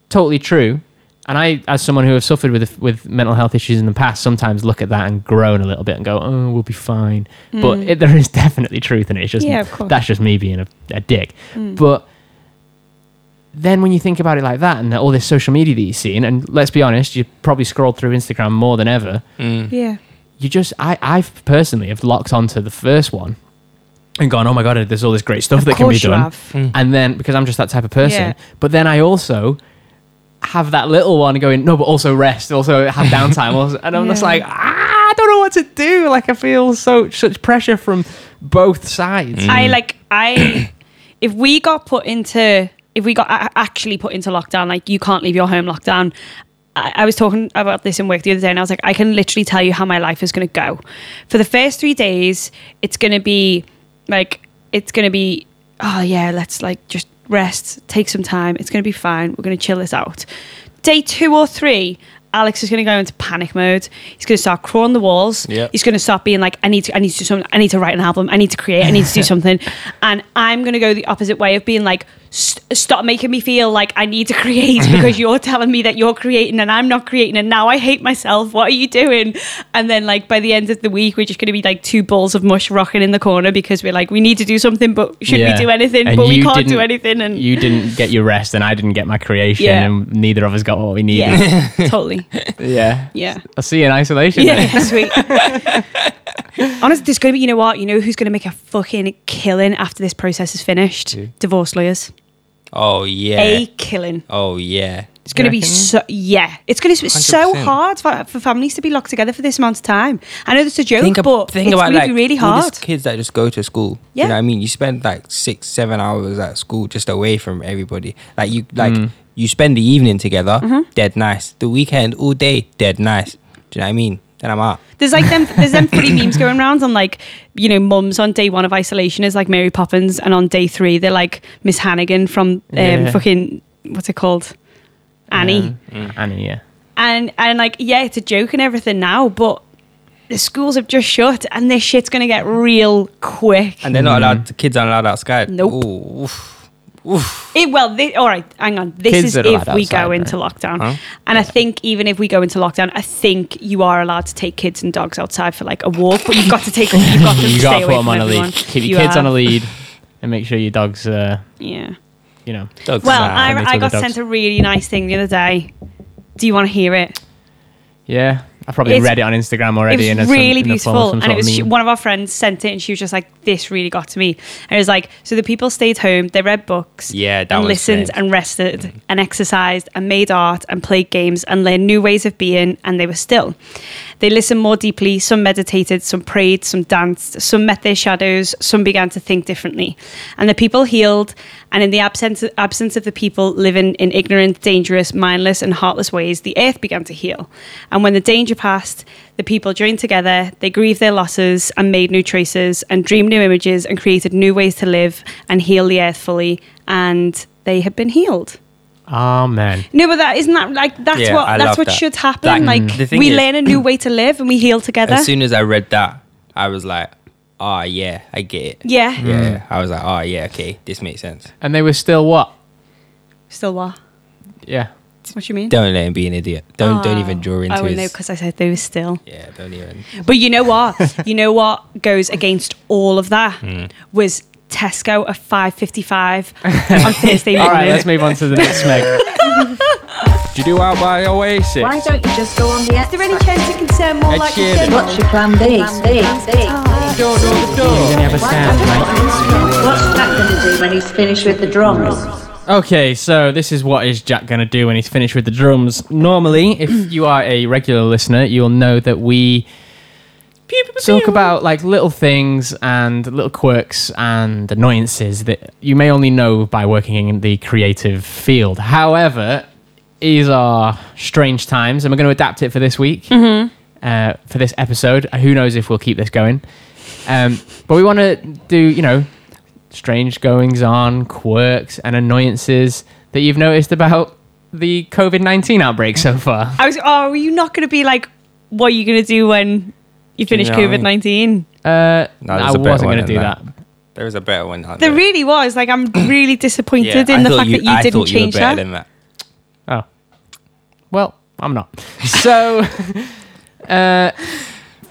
totally true and I, as someone who has suffered with with mental health issues in the past, sometimes look at that and groan a little bit and go, "Oh, we'll be fine." But it, there is <laughs> definitely truth in it. It's just Mm. Yeah. Mm. that's just me being a, a dick. But then when you think about it like that and all this social media that you've seen, and let's be honest, you probably scrolled through Instagram more than ever. Mm. Yeah. You just, I, I personally have locked onto the first one and gone, oh my god, there's all this great stuff Of that can be course you done. have. And then because I'm just that type of person, Yeah. but then I also have that little one going, no, but also rest, also have downtime, <laughs> also, and I'm just Yeah. like, ah, I don't know what to do. Like I feel so such pressure from both sides. Mm. I like I <coughs> if we got put into if we got a- actually put into lockdown, like you can't leave your home lockdown. I, I was talking about this in work the other day, and I was like, I can literally tell you how my life is going to go. For the first three days, it's going to be like it's going to be oh yeah, let's like just rest, take some time. It's going to be fine. We're going to chill this out. Day two or three. Alex is going to go into panic mode. He's going to start crawling the walls. Yeah. He's going to start being like, I need to, I need to do something. I need to write an album. I need to create. I need to do <laughs> something. And I'm going to go the opposite way of being like, "St- stop making me feel like I need to create <laughs> because you're telling me that you're creating and I'm not creating. And now I hate myself. What are you doing? And then like by the end of the week, we're just going to be like two balls of mush rocking in the corner because we're like, we need to do something, but should Yeah. we do anything? And but we can't do anything. And you didn't get your rest, and I didn't get my creation, Yeah. and neither of us got what we needed. yeah, <laughs> totally. yeah. Yeah. I'll see you in isolation. then. Yeah, sweet. <laughs> Honestly, there's going to be, you know what? You know who's going to make a fucking killing after this process is finished? Who? Divorce lawyers. Oh yeah. A killing. Oh yeah. It's going to be so, yeah. It's going to be so 100%. hard for, for families to be locked together for this amount of time. I know that's a joke, Think, ab- but think it's about going to like be really all these hard. kids that just go to school. Yeah. You know what I mean? You spend like six, seven hours at school just away from everybody. Like you like Mm. you spend the evening together, Mm-hmm. dead nice. The weekend all day, dead nice. Do you know what I mean? Then I'm out. There's like them. There's them <coughs> funny memes going around on like you know mums on day one of isolation is like Mary Poppins, and on day three they're like Miss Hannigan from um, Yeah. fucking what's it called, Annie. Um, Annie, yeah. and and like yeah, it's a joke and everything now, but the schools have just shut, and this shit's gonna get real quick. And they're not allowed. The kids aren't allowed outside. Nope. Ooh, oof, oof. It, well, thi- all right, hang on. This Kids is if we outside, go right? into lockdown, Huh? and I think even if we go into lockdown, I think you are allowed to take kids and dogs outside for like a walk, but you've got to take you've got to <laughs> You stay got to away put them from on a everyone. lead. Keep You your kids on a lead, and make sure your dogs, uh, Yeah. you know. Dogs Well, are- I, I got dogs. sent a really nice thing the other day. Do you want to hear it? Yeah, I probably It's- read it on Instagram already. it was some- really in beautiful and it was she, one of our friends sent it and she was just like this really got to me. And it was like so the people stayed home they read books Yeah, and listened and rested mm. and exercised and made art and played games and learned new ways of being and they were still they listened more deeply some meditated some prayed some danced some met their shadows some began to think differently and the people healed and in the absence absence of the people living in ignorant dangerous mindless and heartless ways the earth began to heal and when the danger passed the people joined together, they grieved their losses and made new choices and dreamed new images and created new ways to live and heal the earth fully. And they had been healed. Amen. No, but that isn't that like that's Yeah, what I that's love what that. should happen. Like, like the thing we is- learn a new way to live and we heal together. As soon as I read that, I was like, oh yeah, I get it. yeah. Yeah, mm. I was like, oh yeah, okay, this makes sense. And they were still what? Still what? Yeah. What you mean? Don't let him be an idiot. Don't don't Oh, even draw into it. Oh, his. no, because I said they were still. yeah, don't even. But you know what? you know what goes against all of that mm. was Tesco at five fifty five <laughs> on Thursday All morning. right, let's move on to the next Smeg. <laughs> do you do out by Oasis? Why don't you just go on the Is there any chance you can sound more Ed like Sheeran. you said? What's your plan B? B, B. You only have a sound, mate. What's Jack going to do when he's finished with the drums? Okay, so this is what is Jack going to do when he's finished with the drums. Normally, if <clears throat> you are a regular listener, you'll know that we talk about like little things and little quirks and annoyances that you may only know by working in the creative field. However, these are strange times, and we're going to adapt it for this week, uh, for this episode. Who knows if we'll keep this going? Um, but we want to do, you know, strange goings on, quirks, and annoyances that you've noticed about the COVID 19 outbreak so far. I was. Oh, were you not going to be like, what are you going to do when you finish know what I COVID mean? nineteen? Uh, No, I there's a better wasn't one going to than do that. There was a better one. out There there. really was. Like, I'm <coughs> really disappointed Yeah, in I the thought fact that you I didn't thought you were change better that. than that. Oh. Well, I'm not. <laughs> So, <laughs> uh,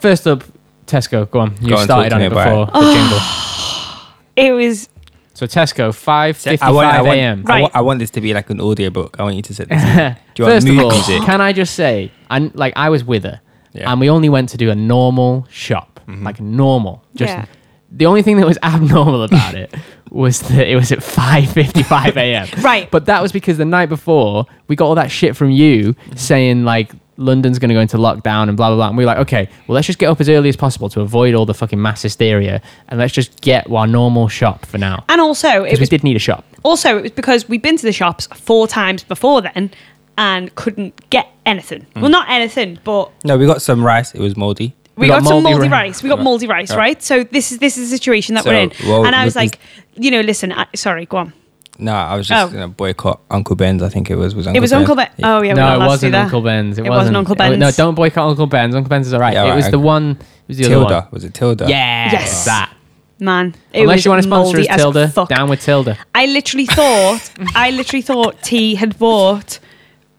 first up, Tesco, go on. You on, started talk on to it me before it. the jingle. <sighs> It was So Tesco, five I fifty-five want, I, want, a.m. I, Right. want, I want this to be like an audio book. I want you to set this. <laughs> Do you want First of mood all, music? can I just say, and like I was with her, Yeah. Mm-hmm. and we only went to do a normal shop, like normal. Just Yeah. the only thing that was <laughs> abnormal about it was that it was at five fifty-five a.m. <laughs> Right. but that was because the night before we got all that shit from you saying like. London's going to go into lockdown and blah blah blah. And we were like, okay, well, let's just get up as early as possible to avoid all the fucking mass hysteria, and let's just get our normal shop for now. And also, it Because we did need a shop. also it was because we'd been to the shops four times before then and couldn't get anything. Mm. Well, not anything, but No, we got some rice. It was moldy. we, We got, got some mouldy rice. rice. We got moldy rice, Right. right? So this is this is the situation that So, we're in. well, and I was like, you know, listen, I, sorry, go on. No, I was just Oh. gonna boycott Uncle Ben's. I think it was was Uncle it was Ben. Uncle Ben. Oh yeah, we're not no, it to do wasn't. Uncle Ben's. It, It wasn't Uncle Ben's. No, Ben's. don't boycott Uncle Ben's. Uncle Ben's is all right. Yeah, it right, was the one. It was the other Tilda. one. Was it Tilda? Yes, Yes. that. Man, it Unless was you want to sponsor us, Tilda, fuck. down with Tilda. I literally thought, I literally thought T had bought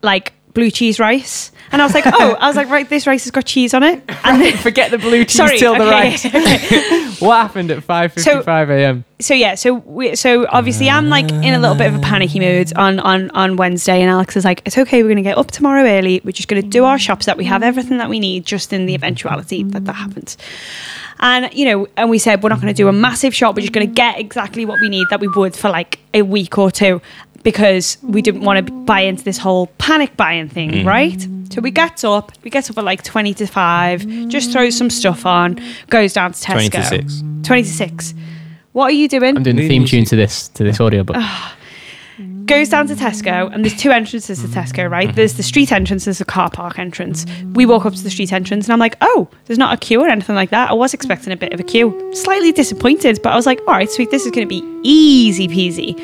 like blue cheese rice, and I was like, oh, I was like, right, this rice has got cheese on it. <laughs> And then, <laughs> Forget the blue cheese sorry, Tilda okay, rice. okay. <laughs> What happened at 5:55 a.m.? so yeah, so we, so obviously I'm like in a little bit of a panicky mood on on on Wednesday, and Alex is like, "It's okay, we're gonna get up tomorrow early. We're just gonna do our shops that we have everything that we need, just in the eventuality that that happens." And you know, and we said we're not gonna do a massive shop. We're just gonna get exactly what we need that we would for like a week or two, because we didn't want to buy into this whole panic buying thing, mm. right? So we gets up, we gets up at like twenty to five, just throws some stuff on, goes down to Tesco. 20 to 6. 20 to 6. What are you doing? I'm doing the theme tune to this to this audiobook. Goes down to Tesco, and there's two entrances to Tesco, right? There's the street entrance, there's the car park entrance. We walk up to the street entrance, and I'm like, oh, there's not a queue or anything like that. I was expecting a bit of a queue. Slightly disappointed, but I was like, all right, sweet, this is going to be easy peasy.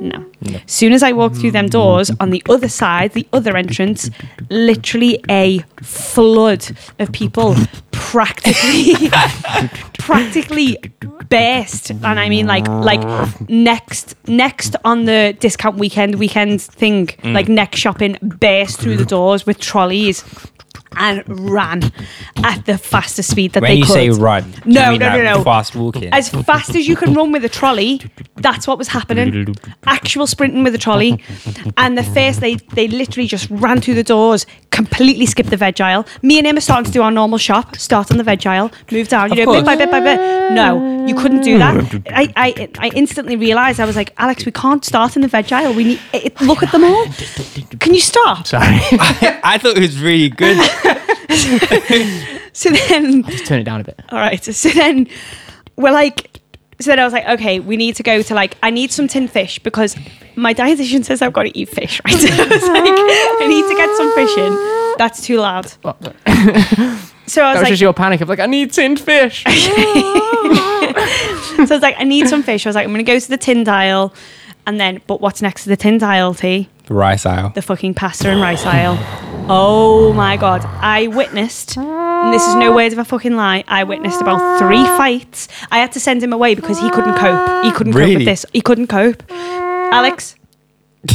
No. Soon as I walked through them doors, on the other side, the other entrance, literally a flood of people practically <laughs> practically burst and i mean like like next next on the discount weekend weekend thing mm. like next shopping burst through the doors with trolleys and ran at the fastest speed that When they you could. say run, do you No, no, no, no. Fast walking. as fast as you can run with a trolley that's what was happening. Actual sprinting with a trolley and the first they they literally just ran through the doors completely skipped the veg aisle. Me and him are starting to do our normal shop start on the veg aisle move down you Of know bit by bit by bit. no you couldn't do that. I, I I instantly realized I was like Alex we can't start in the veg aisle. We need it, look at them all. Can you stop? Sorry, <laughs> I thought it was really good. <laughs> <laughs> so then i just turn it down a bit. All right. So then we're like, so then I was like, okay, we need to go to like, I need some tin fish because my dietitian says I've got to eat fish, <laughs> right? So I was like, I need to get some fish in. That's too loud. Oh, <laughs> so I That was was like, just your panic of like, I need tinned fish. so I was like, I need some fish. I was like, I'm going to go to the tin dial. And then, but what's next to the tin dial, T? Rice aisle. The fucking pasta and rice aisle. Oh my God. I witnessed, and this is no word of a fucking lie, I witnessed about three fights. I had to send him away because he couldn't cope. He couldn't cope with this. He couldn't cope. Alex. <laughs>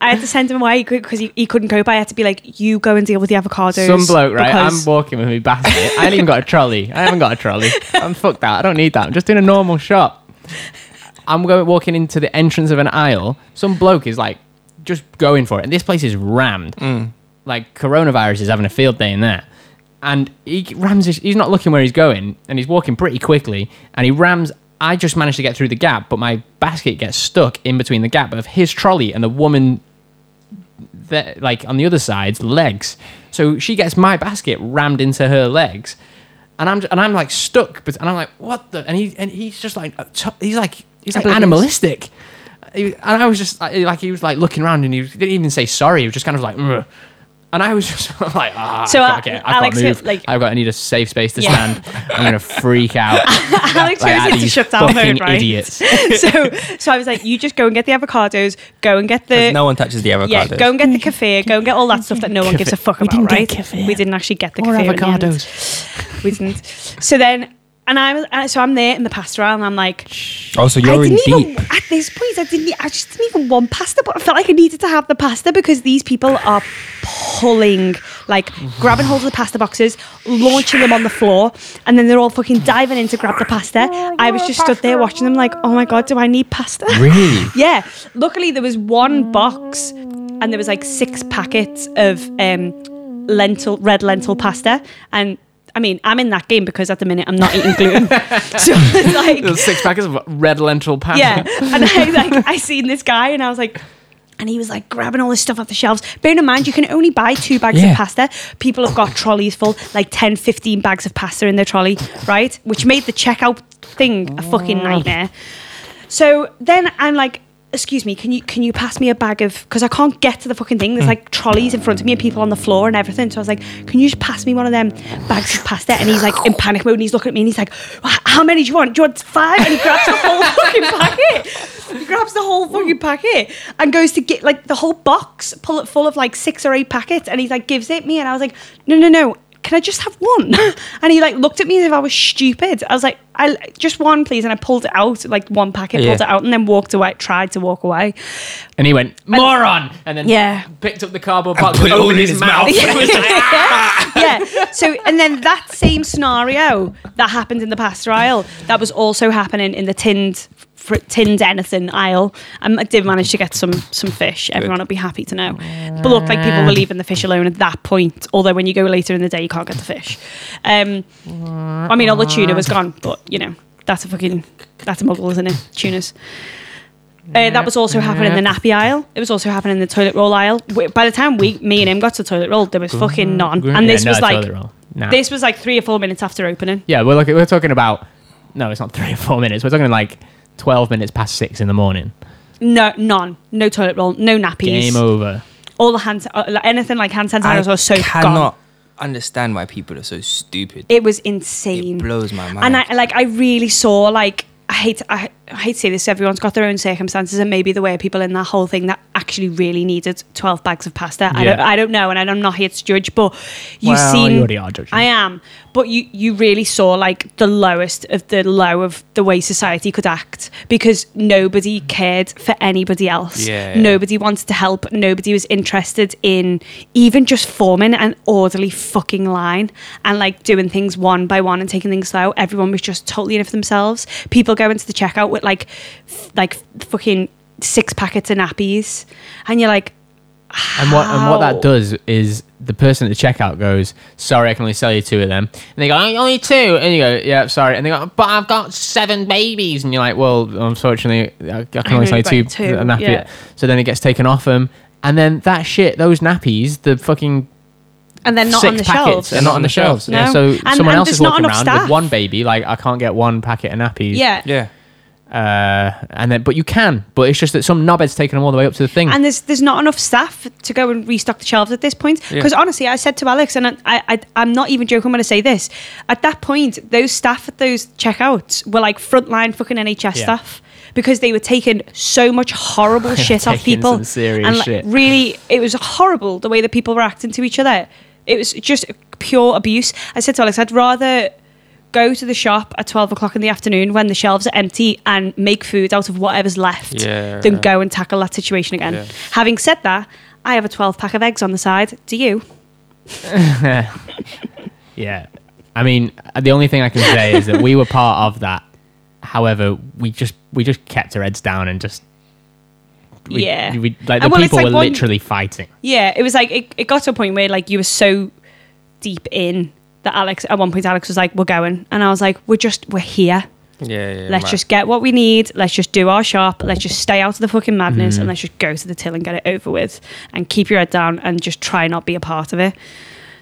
I had to send him away because he, he couldn't cope. I had to be like, you go and deal with the avocados. Some bloke, right? because- I'm walking with my basket. I ain't even got a trolley. I haven't got a trolley. I'm fucked that. I don't need that. I'm just in a normal shop. I'm going walking into the entrance of an aisle. Some bloke is like just going for it, and this place is rammed. Mm. Like coronavirus is having a field day in there, and he rams. His, he's not looking where he's going, and he's walking pretty quickly, and he rams. I just managed to get through the gap, but my basket gets stuck in between the gap of his trolley and the woman that like on the other side's legs. So she gets my basket rammed into her legs, and I'm and I'm like stuck. But and I'm like, what the? And he and he's just like he's like he's like animalistic. He- And I was just like, like he was like looking around and he didn't even say sorry. He was just kind of like. "Ugh." And I was just <laughs> like, ah, So, so uh, okay, I've Alex, got to move. like- I've got to need a safe space to Yeah. stand. I'm gonna freak out. <laughs> Alex like, goes at into these shutdown fucking mode, right? idiots. <laughs> so, so I was like, you just go and get the avocados, go and get the no one touches the avocados. Yeah, go and get the kefir, go and get all that stuff that no one gives a fuck We about, didn't get right? kefir. We didn't actually get the Or kefir. in the end. avocados. We didn't. So then, and I was, and so I'm there in the pasta aisle, and I'm like, oh, so you're in didn't deep. even at this point. I didn't. I just didn't even want pasta, but I felt like I needed to have the pasta because these people are pulling like grabbing hold of the pasta boxes, launching them on the floor, and then they're all fucking diving in to grab the pasta. I was just stood there watching them, like, oh my god, do I need pasta? Really? <laughs> Yeah. Luckily, there was one box, and there was like six packets of um, lentil, red lentil pasta, and. I mean, I'm in that game because at the minute I'm not eating gluten. <laughs> so it's like, There's six packets of red lentil pasta. yeah. <laughs> And I like I seen this guy and I was like and he was like grabbing all this stuff off the shelves. Bearing in mind, you can only buy two bags Yeah. of pasta. People have got trolleys full, like 10, 15 bags of pasta in their trolley, right? Which made the checkout thing a fucking nightmare. So then I'm like, excuse me, can you can you pass me a bag of because I can't get to the fucking thing. There's hmm. like trolleys in front of me and people on the floor and everything. So I was like, can you just pass me one of them bags of pasta? And he's like in panic mode and he's looking at me and he's like, how many do you want? Do you want five? And he grabs the whole <laughs> fucking packet. He grabs the whole fucking packet and goes to get like the whole box, pull it full of like six or eight packets, and he's like gives it me, and I was like, no, no, no. Can I just have one? <laughs> And he like looked at me as if I was stupid. I was like, I just one, please. And I pulled it out, like one packet, pulled it out, and then walked away. Tried to walk away. And he went, moron! And then Yeah. picked up the cardboard box put it all in his his mouth. mouth. <laughs> It was like, <laughs> ah! yeah. So, and then that same scenario that happened in the pasta aisle, that was also happening in the tinned, fr- tinned anything aisle. Um, I did manage to get some some fish. Everyone will be happy to know. But look, like people were leaving the fish alone at that point. Although when you go later in the day, you can't get the fish. Um, I mean, all the tuna was gone, but you know, that's a fucking that's a muggle, isn't it? Tunas. Uh, that was also happening in the nappy aisle. It was also happening in the toilet roll aisle. By the time we, me and him got to the toilet roll, there was fucking none. And Yeah, this no was like toilet roll. Nah. this was like three or four minutes after opening. Yeah, we're, we're talking about, no, it's not three or four minutes. We're talking like 12 minutes past six in the morning. No, none. No toilet roll. No nappies. Game over. All the hand, uh, like anything like hand I sanitizer was so cannot gone. understand why people are so stupid. It was insane. It blows my mind. and I like I really saw like I hate I, I hate to say this. Everyone's got their own circumstances, and maybe the way people in that whole thing that actually really needed twelve bags of pasta. I don't I don't know, and I'm not here to judge, but you Well, seen you already are judging. I am, but you you really saw like the lowest of the low of the way society could act because nobody cared for anybody else. Yeah, yeah. Nobody wanted to help. Nobody was interested in even just forming an orderly fucking line and like doing things one by one and taking things slow. Everyone was just totally in it for themselves. People go into the checkout with like f- like fucking six packets of nappies, and you're like, And what and what that does is the person at the checkout goes, "Sorry, I can only sell you two of them." And they go, "Oh, "Only two. And you go, "Yeah, sorry." And they go, "But I've got seven babies." And you're like, "Well, unfortunately, I I can only only sell you two." got two, a nappy. yeah. So then it gets taken off them, and then that shit, those nappies, the fucking and they're not six on the packets shelves. are not on the shelves. No. Yeah, so And- someone and else is there's walking around staff. with one baby. Like, I can't get one packet of nappies. Yeah. yeah. Uh, and then, but you can. But it's just that some knobhead's taken them all the way up to the thing. and there's there's not enough staff to go and restock the shelves at this point. Yeah. Because honestly, I said to Alex, and I, I I'm not even joking when I say this. At that point, those staff at those checkouts were like frontline fucking NHS Yeah. staff because they were taking so much horrible <laughs> shit off people. and like, shit. really, it was horrible the way that people were acting to each other. It was just pure abuse. I said to Alex, I'd rather go to the shop at 12 o'clock in the afternoon when the shelves are empty and make food out of whatever's left Yeah. than go and tackle that situation again. Yeah. Having said that, I have a 12 pack of eggs on the side. Do you? <laughs> Yeah. I mean, the only thing I can say is that we were part of that. However, we just we just kept our heads down and just we, Yeah. we, like the well, people like were one- literally fighting. Yeah, it was like, it, it got to a point where like you were so deep in that Alex, at one point, Alex was like, we're going. And I was like, we're just, we're here. Yeah, yeah. Let's just get what we need. Let's just do our shop. Let's just stay out of the fucking madness Mm-hmm. and let's just go to the till and get it over with and keep your head down and just try not be a part of it.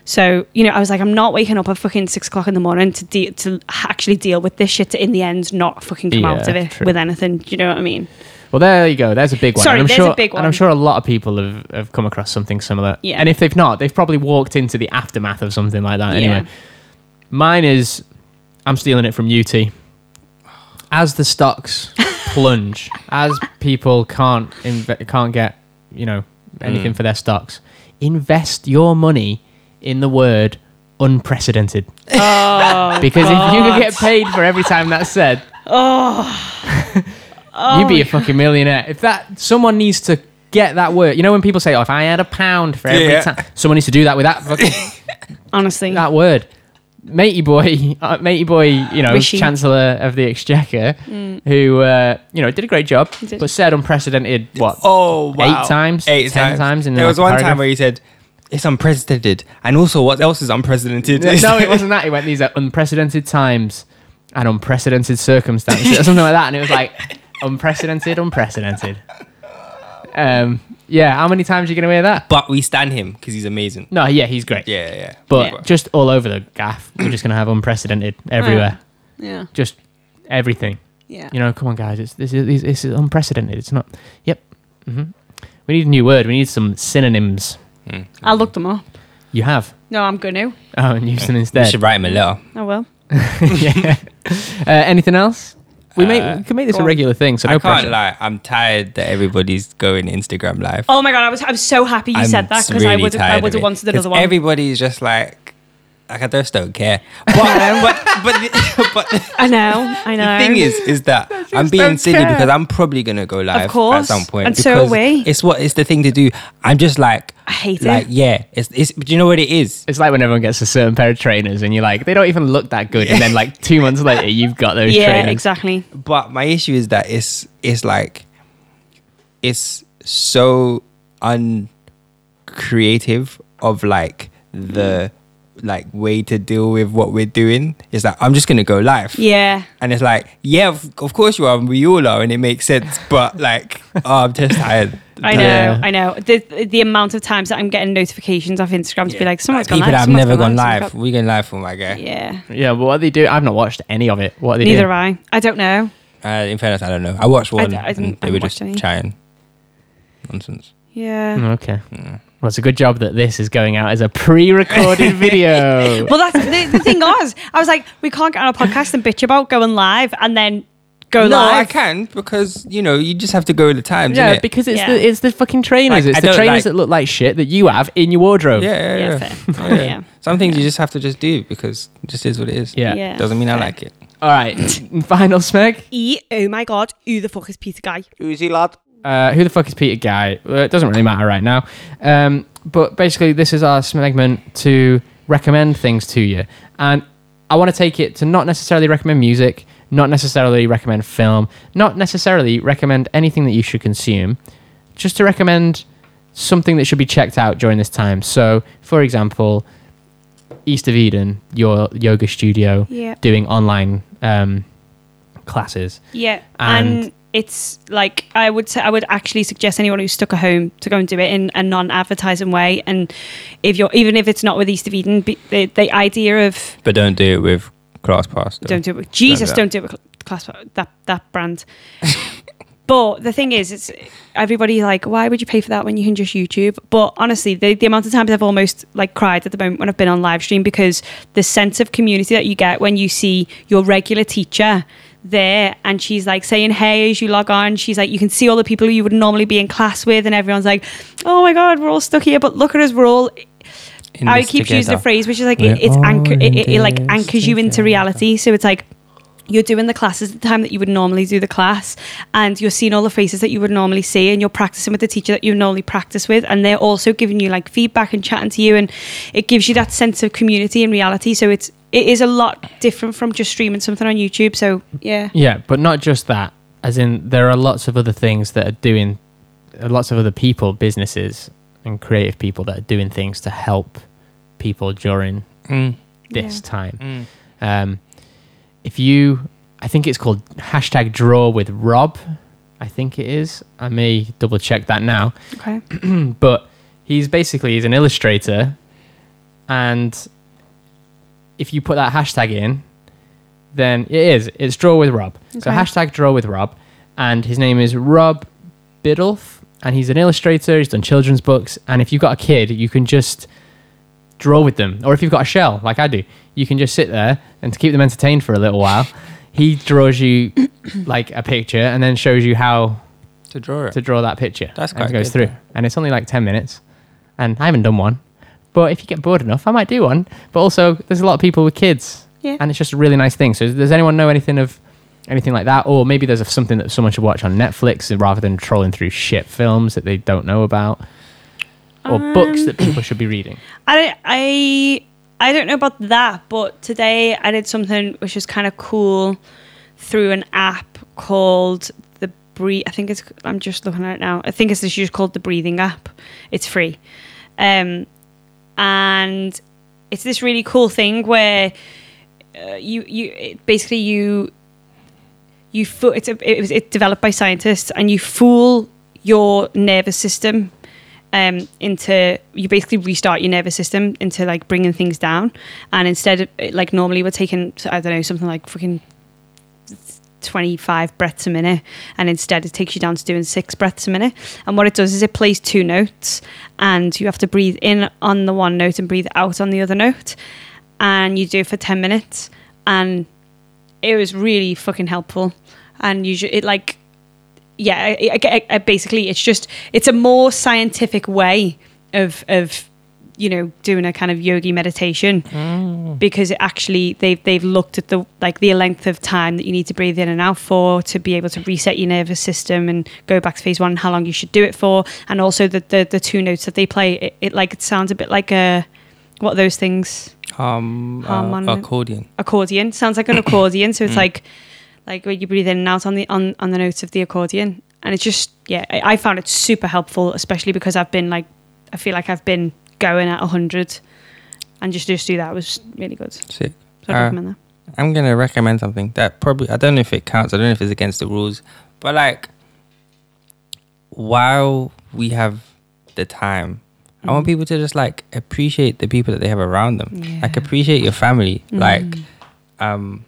So, you know, I was like, I'm not waking up at fucking six o'clock in the morning to de- to actually deal with this shit to in the end not fucking come out of it true. with anything. Do you know what I mean? Well, there you go. There's a big one. Sorry, and I'm there's a big one. And I'm sure a lot of people have, have come across something similar. Yeah. And if they've not, they've probably walked into the aftermath of something like that. Yeah. Anyway, mine is I'm stealing it from UT. As the stocks <laughs> plunge, as people can't inve- can't get you know anything mm. for their stocks, invest your money in the word unprecedented. Oh, <laughs> Because if you could get paid for every time that's said, Oh. <laughs> you'd be a fucking millionaire. If that someone needs to get that word. You know when people say, "Oh, if I had a pound for every Yeah. time," someone needs to do that with that fucking <laughs> Honestly. that word. Matey boy, <laughs> uh, matey boy, you know, Rishi. Chancellor of the Exchequer, who uh, you know did a great job, did. but said unprecedented what? Oh, wow. Eight times? Eight Ten times. times in there like was a one paragraph? time where he said, "It's unprecedented," and also, what else is unprecedented? no, it <laughs> wasn't that. He went these are unprecedented times and unprecedented circumstances, or something like that, and it was like unprecedented, unprecedented. Um, yeah, how many times are you gonna hear that? But we stand him because he's amazing. No, yeah, he's great. Yeah, yeah. But Yeah. just all over the gaff, we're just gonna have unprecedented everywhere. yeah. Just everything. Yeah. You know, come on, guys. It's this is this is unprecedented. It's not. Yep. hmm We need a new word. We need some synonyms. I'll look them up. You have. No, I'm going to. Oh, and use them we instead. should write him a letter. I will. <laughs> yeah. <laughs> Uh, anything else? We make Uh, we can make this go a on. regular thing. So no I can't pressure. lie. I'm tired that everybody's going Instagram live. Oh my god, I was I'm so happy you I'm said that because I would I tired would of have it. wanted 'Cause another one. Everybody's just like, like I just don't care. But um, but but the, <laughs> but I know, I know. The thing is, is that I'm being silly care. because I'm probably gonna go live at course, some point. and so are we. It's what it's the thing to do. I'm just like, I hate it. like yeah. It's it's. Do you know what it is? It's like when everyone gets a certain pair of trainers and you're like, they don't even look that good. And then like <laughs> two months later, you've got those yeah, trainers. exactly. But my issue is that it's it's like it's so uncreative of like the like way to deal with what we're doing. is that I'm just gonna go live. Yeah. And it's like, yeah, of, of course you are, and we all are, and it makes sense. But like, <laughs> oh, I'm just tired. I know, Yeah. I know. The the amount of times that I'm getting notifications off Instagram to be like, someone's gone people live. that have never gone someone's live. We're going live for my guy. Yeah. Yeah, but what do they do? I've not watched any of it. What are they Neither doing? have I. I don't know. Uh, in fairness, I don't know. I watched one, d- I didn't- and I they were just any. chatting nonsense. Yeah. Mm, Okay. Well, it's a good job that this is going out as a pre-recorded <laughs> video. Well, that's the, the thing was, I was like, we can't get on a podcast and bitch about going live and then go no, live. I can because you know you just have to go with the times. yeah, innit? because it's Yeah. the it's the fucking trainers. Like, it's I the trainers like- that look like shit that you have in your wardrobe. yeah, yeah, Yeah, yeah. fair. <laughs> Oh, yeah. Yeah. Some things you just have to just do because it just is what it is. Yeah. Yeah. Doesn't mean I like it. All right. <laughs> Final smeg. E, oh my god, who the fuck is Peter Guy? Who's he, lad? Uh, who the fuck is Peter Guy? Well, it doesn't really matter right now. Um, but basically, this is our segment to recommend things to you. And I want to take it to not necessarily recommend music, not necessarily recommend film, not necessarily recommend anything that you should consume, just to recommend something that should be checked out during this time. So, for example, East of Eden, your yoga studio, Yeah. doing online um, classes. Yeah, And- and, it's like I would say I would actually suggest anyone who's stuck at home to go and do it in a non-advertising way. And if you're even if it's not with East of Eden, the, the idea of But don't do it with ClassPass. don't do it with Jesus, that. don't do it with class that that brand. <laughs> but the thing is, it's everybody like, why would you pay for that when you can just YouTube? But honestly, the, the amount of times I've almost like cried at the moment when I've been on live stream because the sense of community that you get when you see your regular teacher there and she's like saying hey as you log on she's like you can see all the people you would normally be in class with and everyone's like oh my god we're all stuck here but look at us we're all In I keep using the phrase, which is like it, it's anchor. It, it, it like anchors you into reality. So it's like you're doing the classes at the time that you would normally do the class, and you're seeing all the faces that you would normally see, and you're practicing with the teacher that you normally practice with, and they're also giving you like feedback and chatting to you, and it gives you that sense of community and reality. So it's it is a lot different from just streaming something on YouTube. So yeah, Yeah, but not just that. As in, there are lots of other things that are doing, lots of other people, businesses, and creative people that are doing things to help people during Mm, this Yeah. time. mm. Um, if you, I think it's called hashtag draw with Rob. I think it is. I may double check that now. okay, <clears throat> but he's basically he's an illustrator and if you put that hashtag in then it is it's draw with rob so hashtag draw with rob and his name is rob biddulph and he's an illustrator he's done children's books and if you've got a kid you can just draw with them or if you've got a shell like i do you can just sit there and to keep them entertained for a little while he draws you <coughs> like a picture and then shows you how To draw it. to draw that picture. That's and it goes good, through, though. and it's only like ten minutes. And I haven't done one, but if you get bored enough, I might do one. But also, there's a lot of people with kids, Yeah. and it's just a really nice thing. So, does anyone know anything of anything like that, or maybe there's a, something that someone should watch on Netflix rather than trolling through shit films that they don't know about, or books that people should be reading. <clears throat> I don't, I I don't know about that, but today I did something which is kind of cool through an app called the breathe. I think it's. I'm just looking at it now. I think it's just called the Breathing app. It's free, um, and it's this really cool thing where uh, you you basically you you fo- it's a, it was it's developed by scientists and you fool your nervous system um, into you basically restart your nervous system into like bringing things down. And instead of like normally we're taking I don't know something like fucking 25 breaths a minute and instead it takes you down to doing six breaths a minute. And what it does is it plays two notes and you have to breathe in on the one note and breathe out on the other note. And you do it for 10 minutes and it was really fucking helpful. And you it like yeah I, I, I- basically it's just it's a more scientific way of of you know doing a kind of yogi meditation. Because it actually they've they've looked at the like the length of time that you need to breathe in and out for to be able to reset your nervous system and go back to phase one and how long you should do it for. And also the the, the two notes that they play it, it like it sounds a bit like a what are those things? Um, uh, accordion. accordion. Sounds like an accordion. So it's Mm. like like when you breathe in and out on the on, on the notes of the accordion and it's just yeah I, I found it super helpful especially because I've been like I feel like I've been going at 100 and just just do that was really good so I'd Uh, recommend that I'm gonna recommend something that probably I don't know if it counts. I don't know if it's against the rules, but like while we have the time, I want Mhm. people to just like appreciate the people that they have around them. Like appreciate your family. Like Mm. um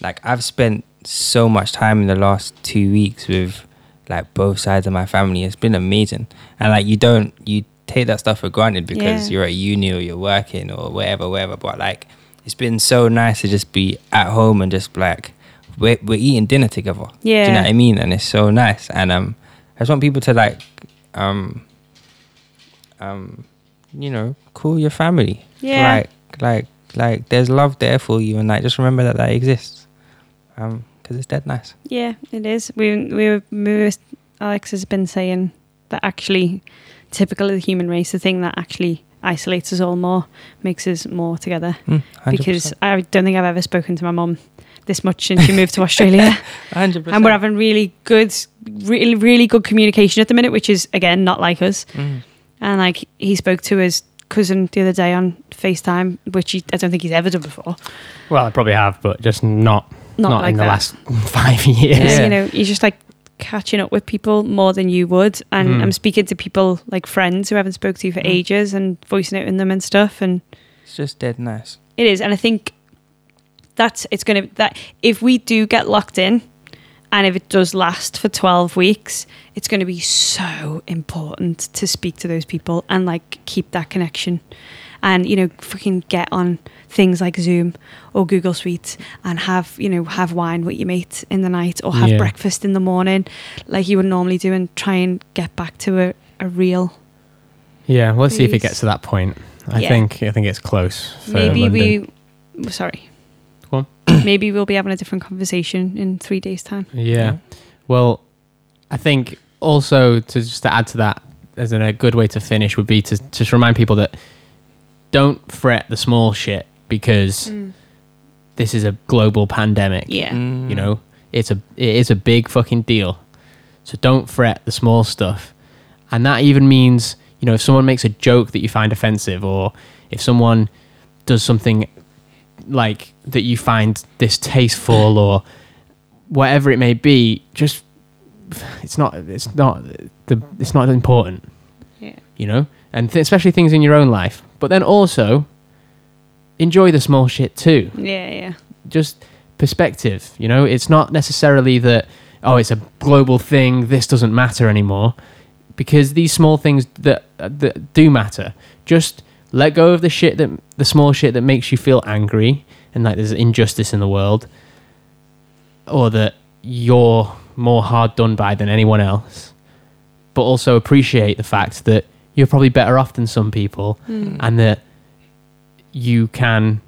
like I've spent so much time in the last two weeks with like both sides of my family. It's been amazing. And like you don't you take that stuff for granted because Yeah. you're at uni or you're working or wherever, wherever. But like it's been so nice to just be at home and just like we're, we're eating dinner together. Yeah. Do you know what I mean? And it's so nice. And um I just want people to like um um you know, call your family. Yeah. Like like like there's love there for you and like just remember that that exists. Um because it's dead nice. Yeah, it is. We we were, we were Alex has been saying that actually typical of the human race, the thing that actually isolates us all more, makes us more together. Mm, 100%. Because I don't think I've ever spoken to my mum this much since she moved to <laughs> Australia. 100%. and we're having really good really really good communication at the minute, which is again not like us. Mm. And like he spoke to his cousin the other day on FaceTime, which he, I don't think he's ever done before. Well, I probably have, but just not Not, not, like in the that. last <laughs> five years. Yeah, Yeah. you know, you're just like catching up with people more than you would. And Mm. I'm speaking to people like friends who I haven't spoke to you for Mm. ages and voicing out in them and stuff. And It's just dead nice. it is. And I think that's it's going to that if we do get locked in and if it does last for 12 weeks, it's going to be so important to speak to those people and like keep that connection. And you know, fucking get on things like Zoom or Google Suite and have you know have wine with your mate in the night or have Yeah. breakfast in the morning, like you would normally do, and try and get back to a, a real. Yeah, well, let's see if it gets to that point. I Yeah. think I think it's close. Maybe London. we. Sorry. Go on. <coughs> Maybe we'll be having a different conversation in three days' time. Yeah. Well, I think also to just to add to that, as in a good way to finish would be to just remind people that don't fret the small shit because this is a global pandemic. Yeah. Mm. You know, it's a it is a big fucking deal. So don't fret the small stuff. And that even means, you know, if someone makes a joke that you find offensive or if someone does something like that you find distasteful or whatever it may be, just it's not it's not the it's not important, Yeah. you know? And th- especially things in your own life. But then also enjoy the small shit too Yeah. Yeah. just perspective. You know, it's not necessarily that oh, it's a global thing. This doesn't matter anymore, because these small things that that do matter. Just let go of the shit that the small shit that makes you feel angry and like there's injustice in the world, or that you're more hard done by than anyone else. But also appreciate the fact that you're probably better off than some people Mm. and that you can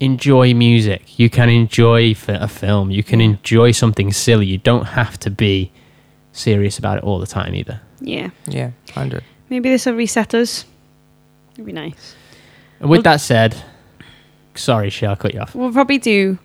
enjoy music. You can enjoy a film. You can enjoy something silly. You don't have to be serious about it all the time either. Yeah. Yeah, hundred. Maybe this will reset us. It'd be nice. And with Well- that said, sorry, Shell, I'll cut you off. We'll probably do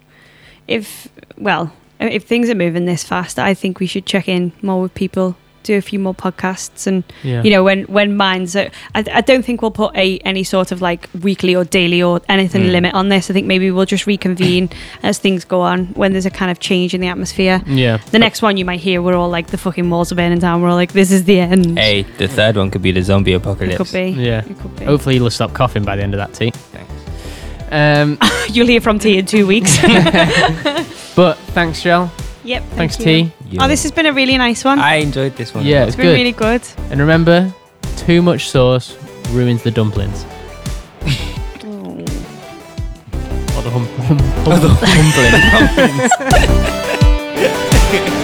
if well, if things are moving this fast, I think we should check in more with people, do a few more podcasts and Yeah. you know when when mine's are, I, I don't think we'll put a any sort of like weekly or daily or anything Mm. limit on this i think maybe we'll just reconvene <coughs> as things go on when there's a kind of change in the atmosphere yeah. the next one you might hear we're all like the fucking walls are burning down we're all like this is the end Hey, the third one could be the zombie it apocalypse. could be Yeah. it could be Hopefully you'll stop coughing by the end of that tea. Thanks. Um, <laughs> you'll hear from tea in two weeks <laughs> <laughs> but thanks, Shell. Yep Thanks, you. T. oh this has been a really nice one I enjoyed this one. Yeah, it's it's been good. really good And remember, too much sauce ruins the dumplings. Oh. <laughs> Or the hum- hum- hum- humplings.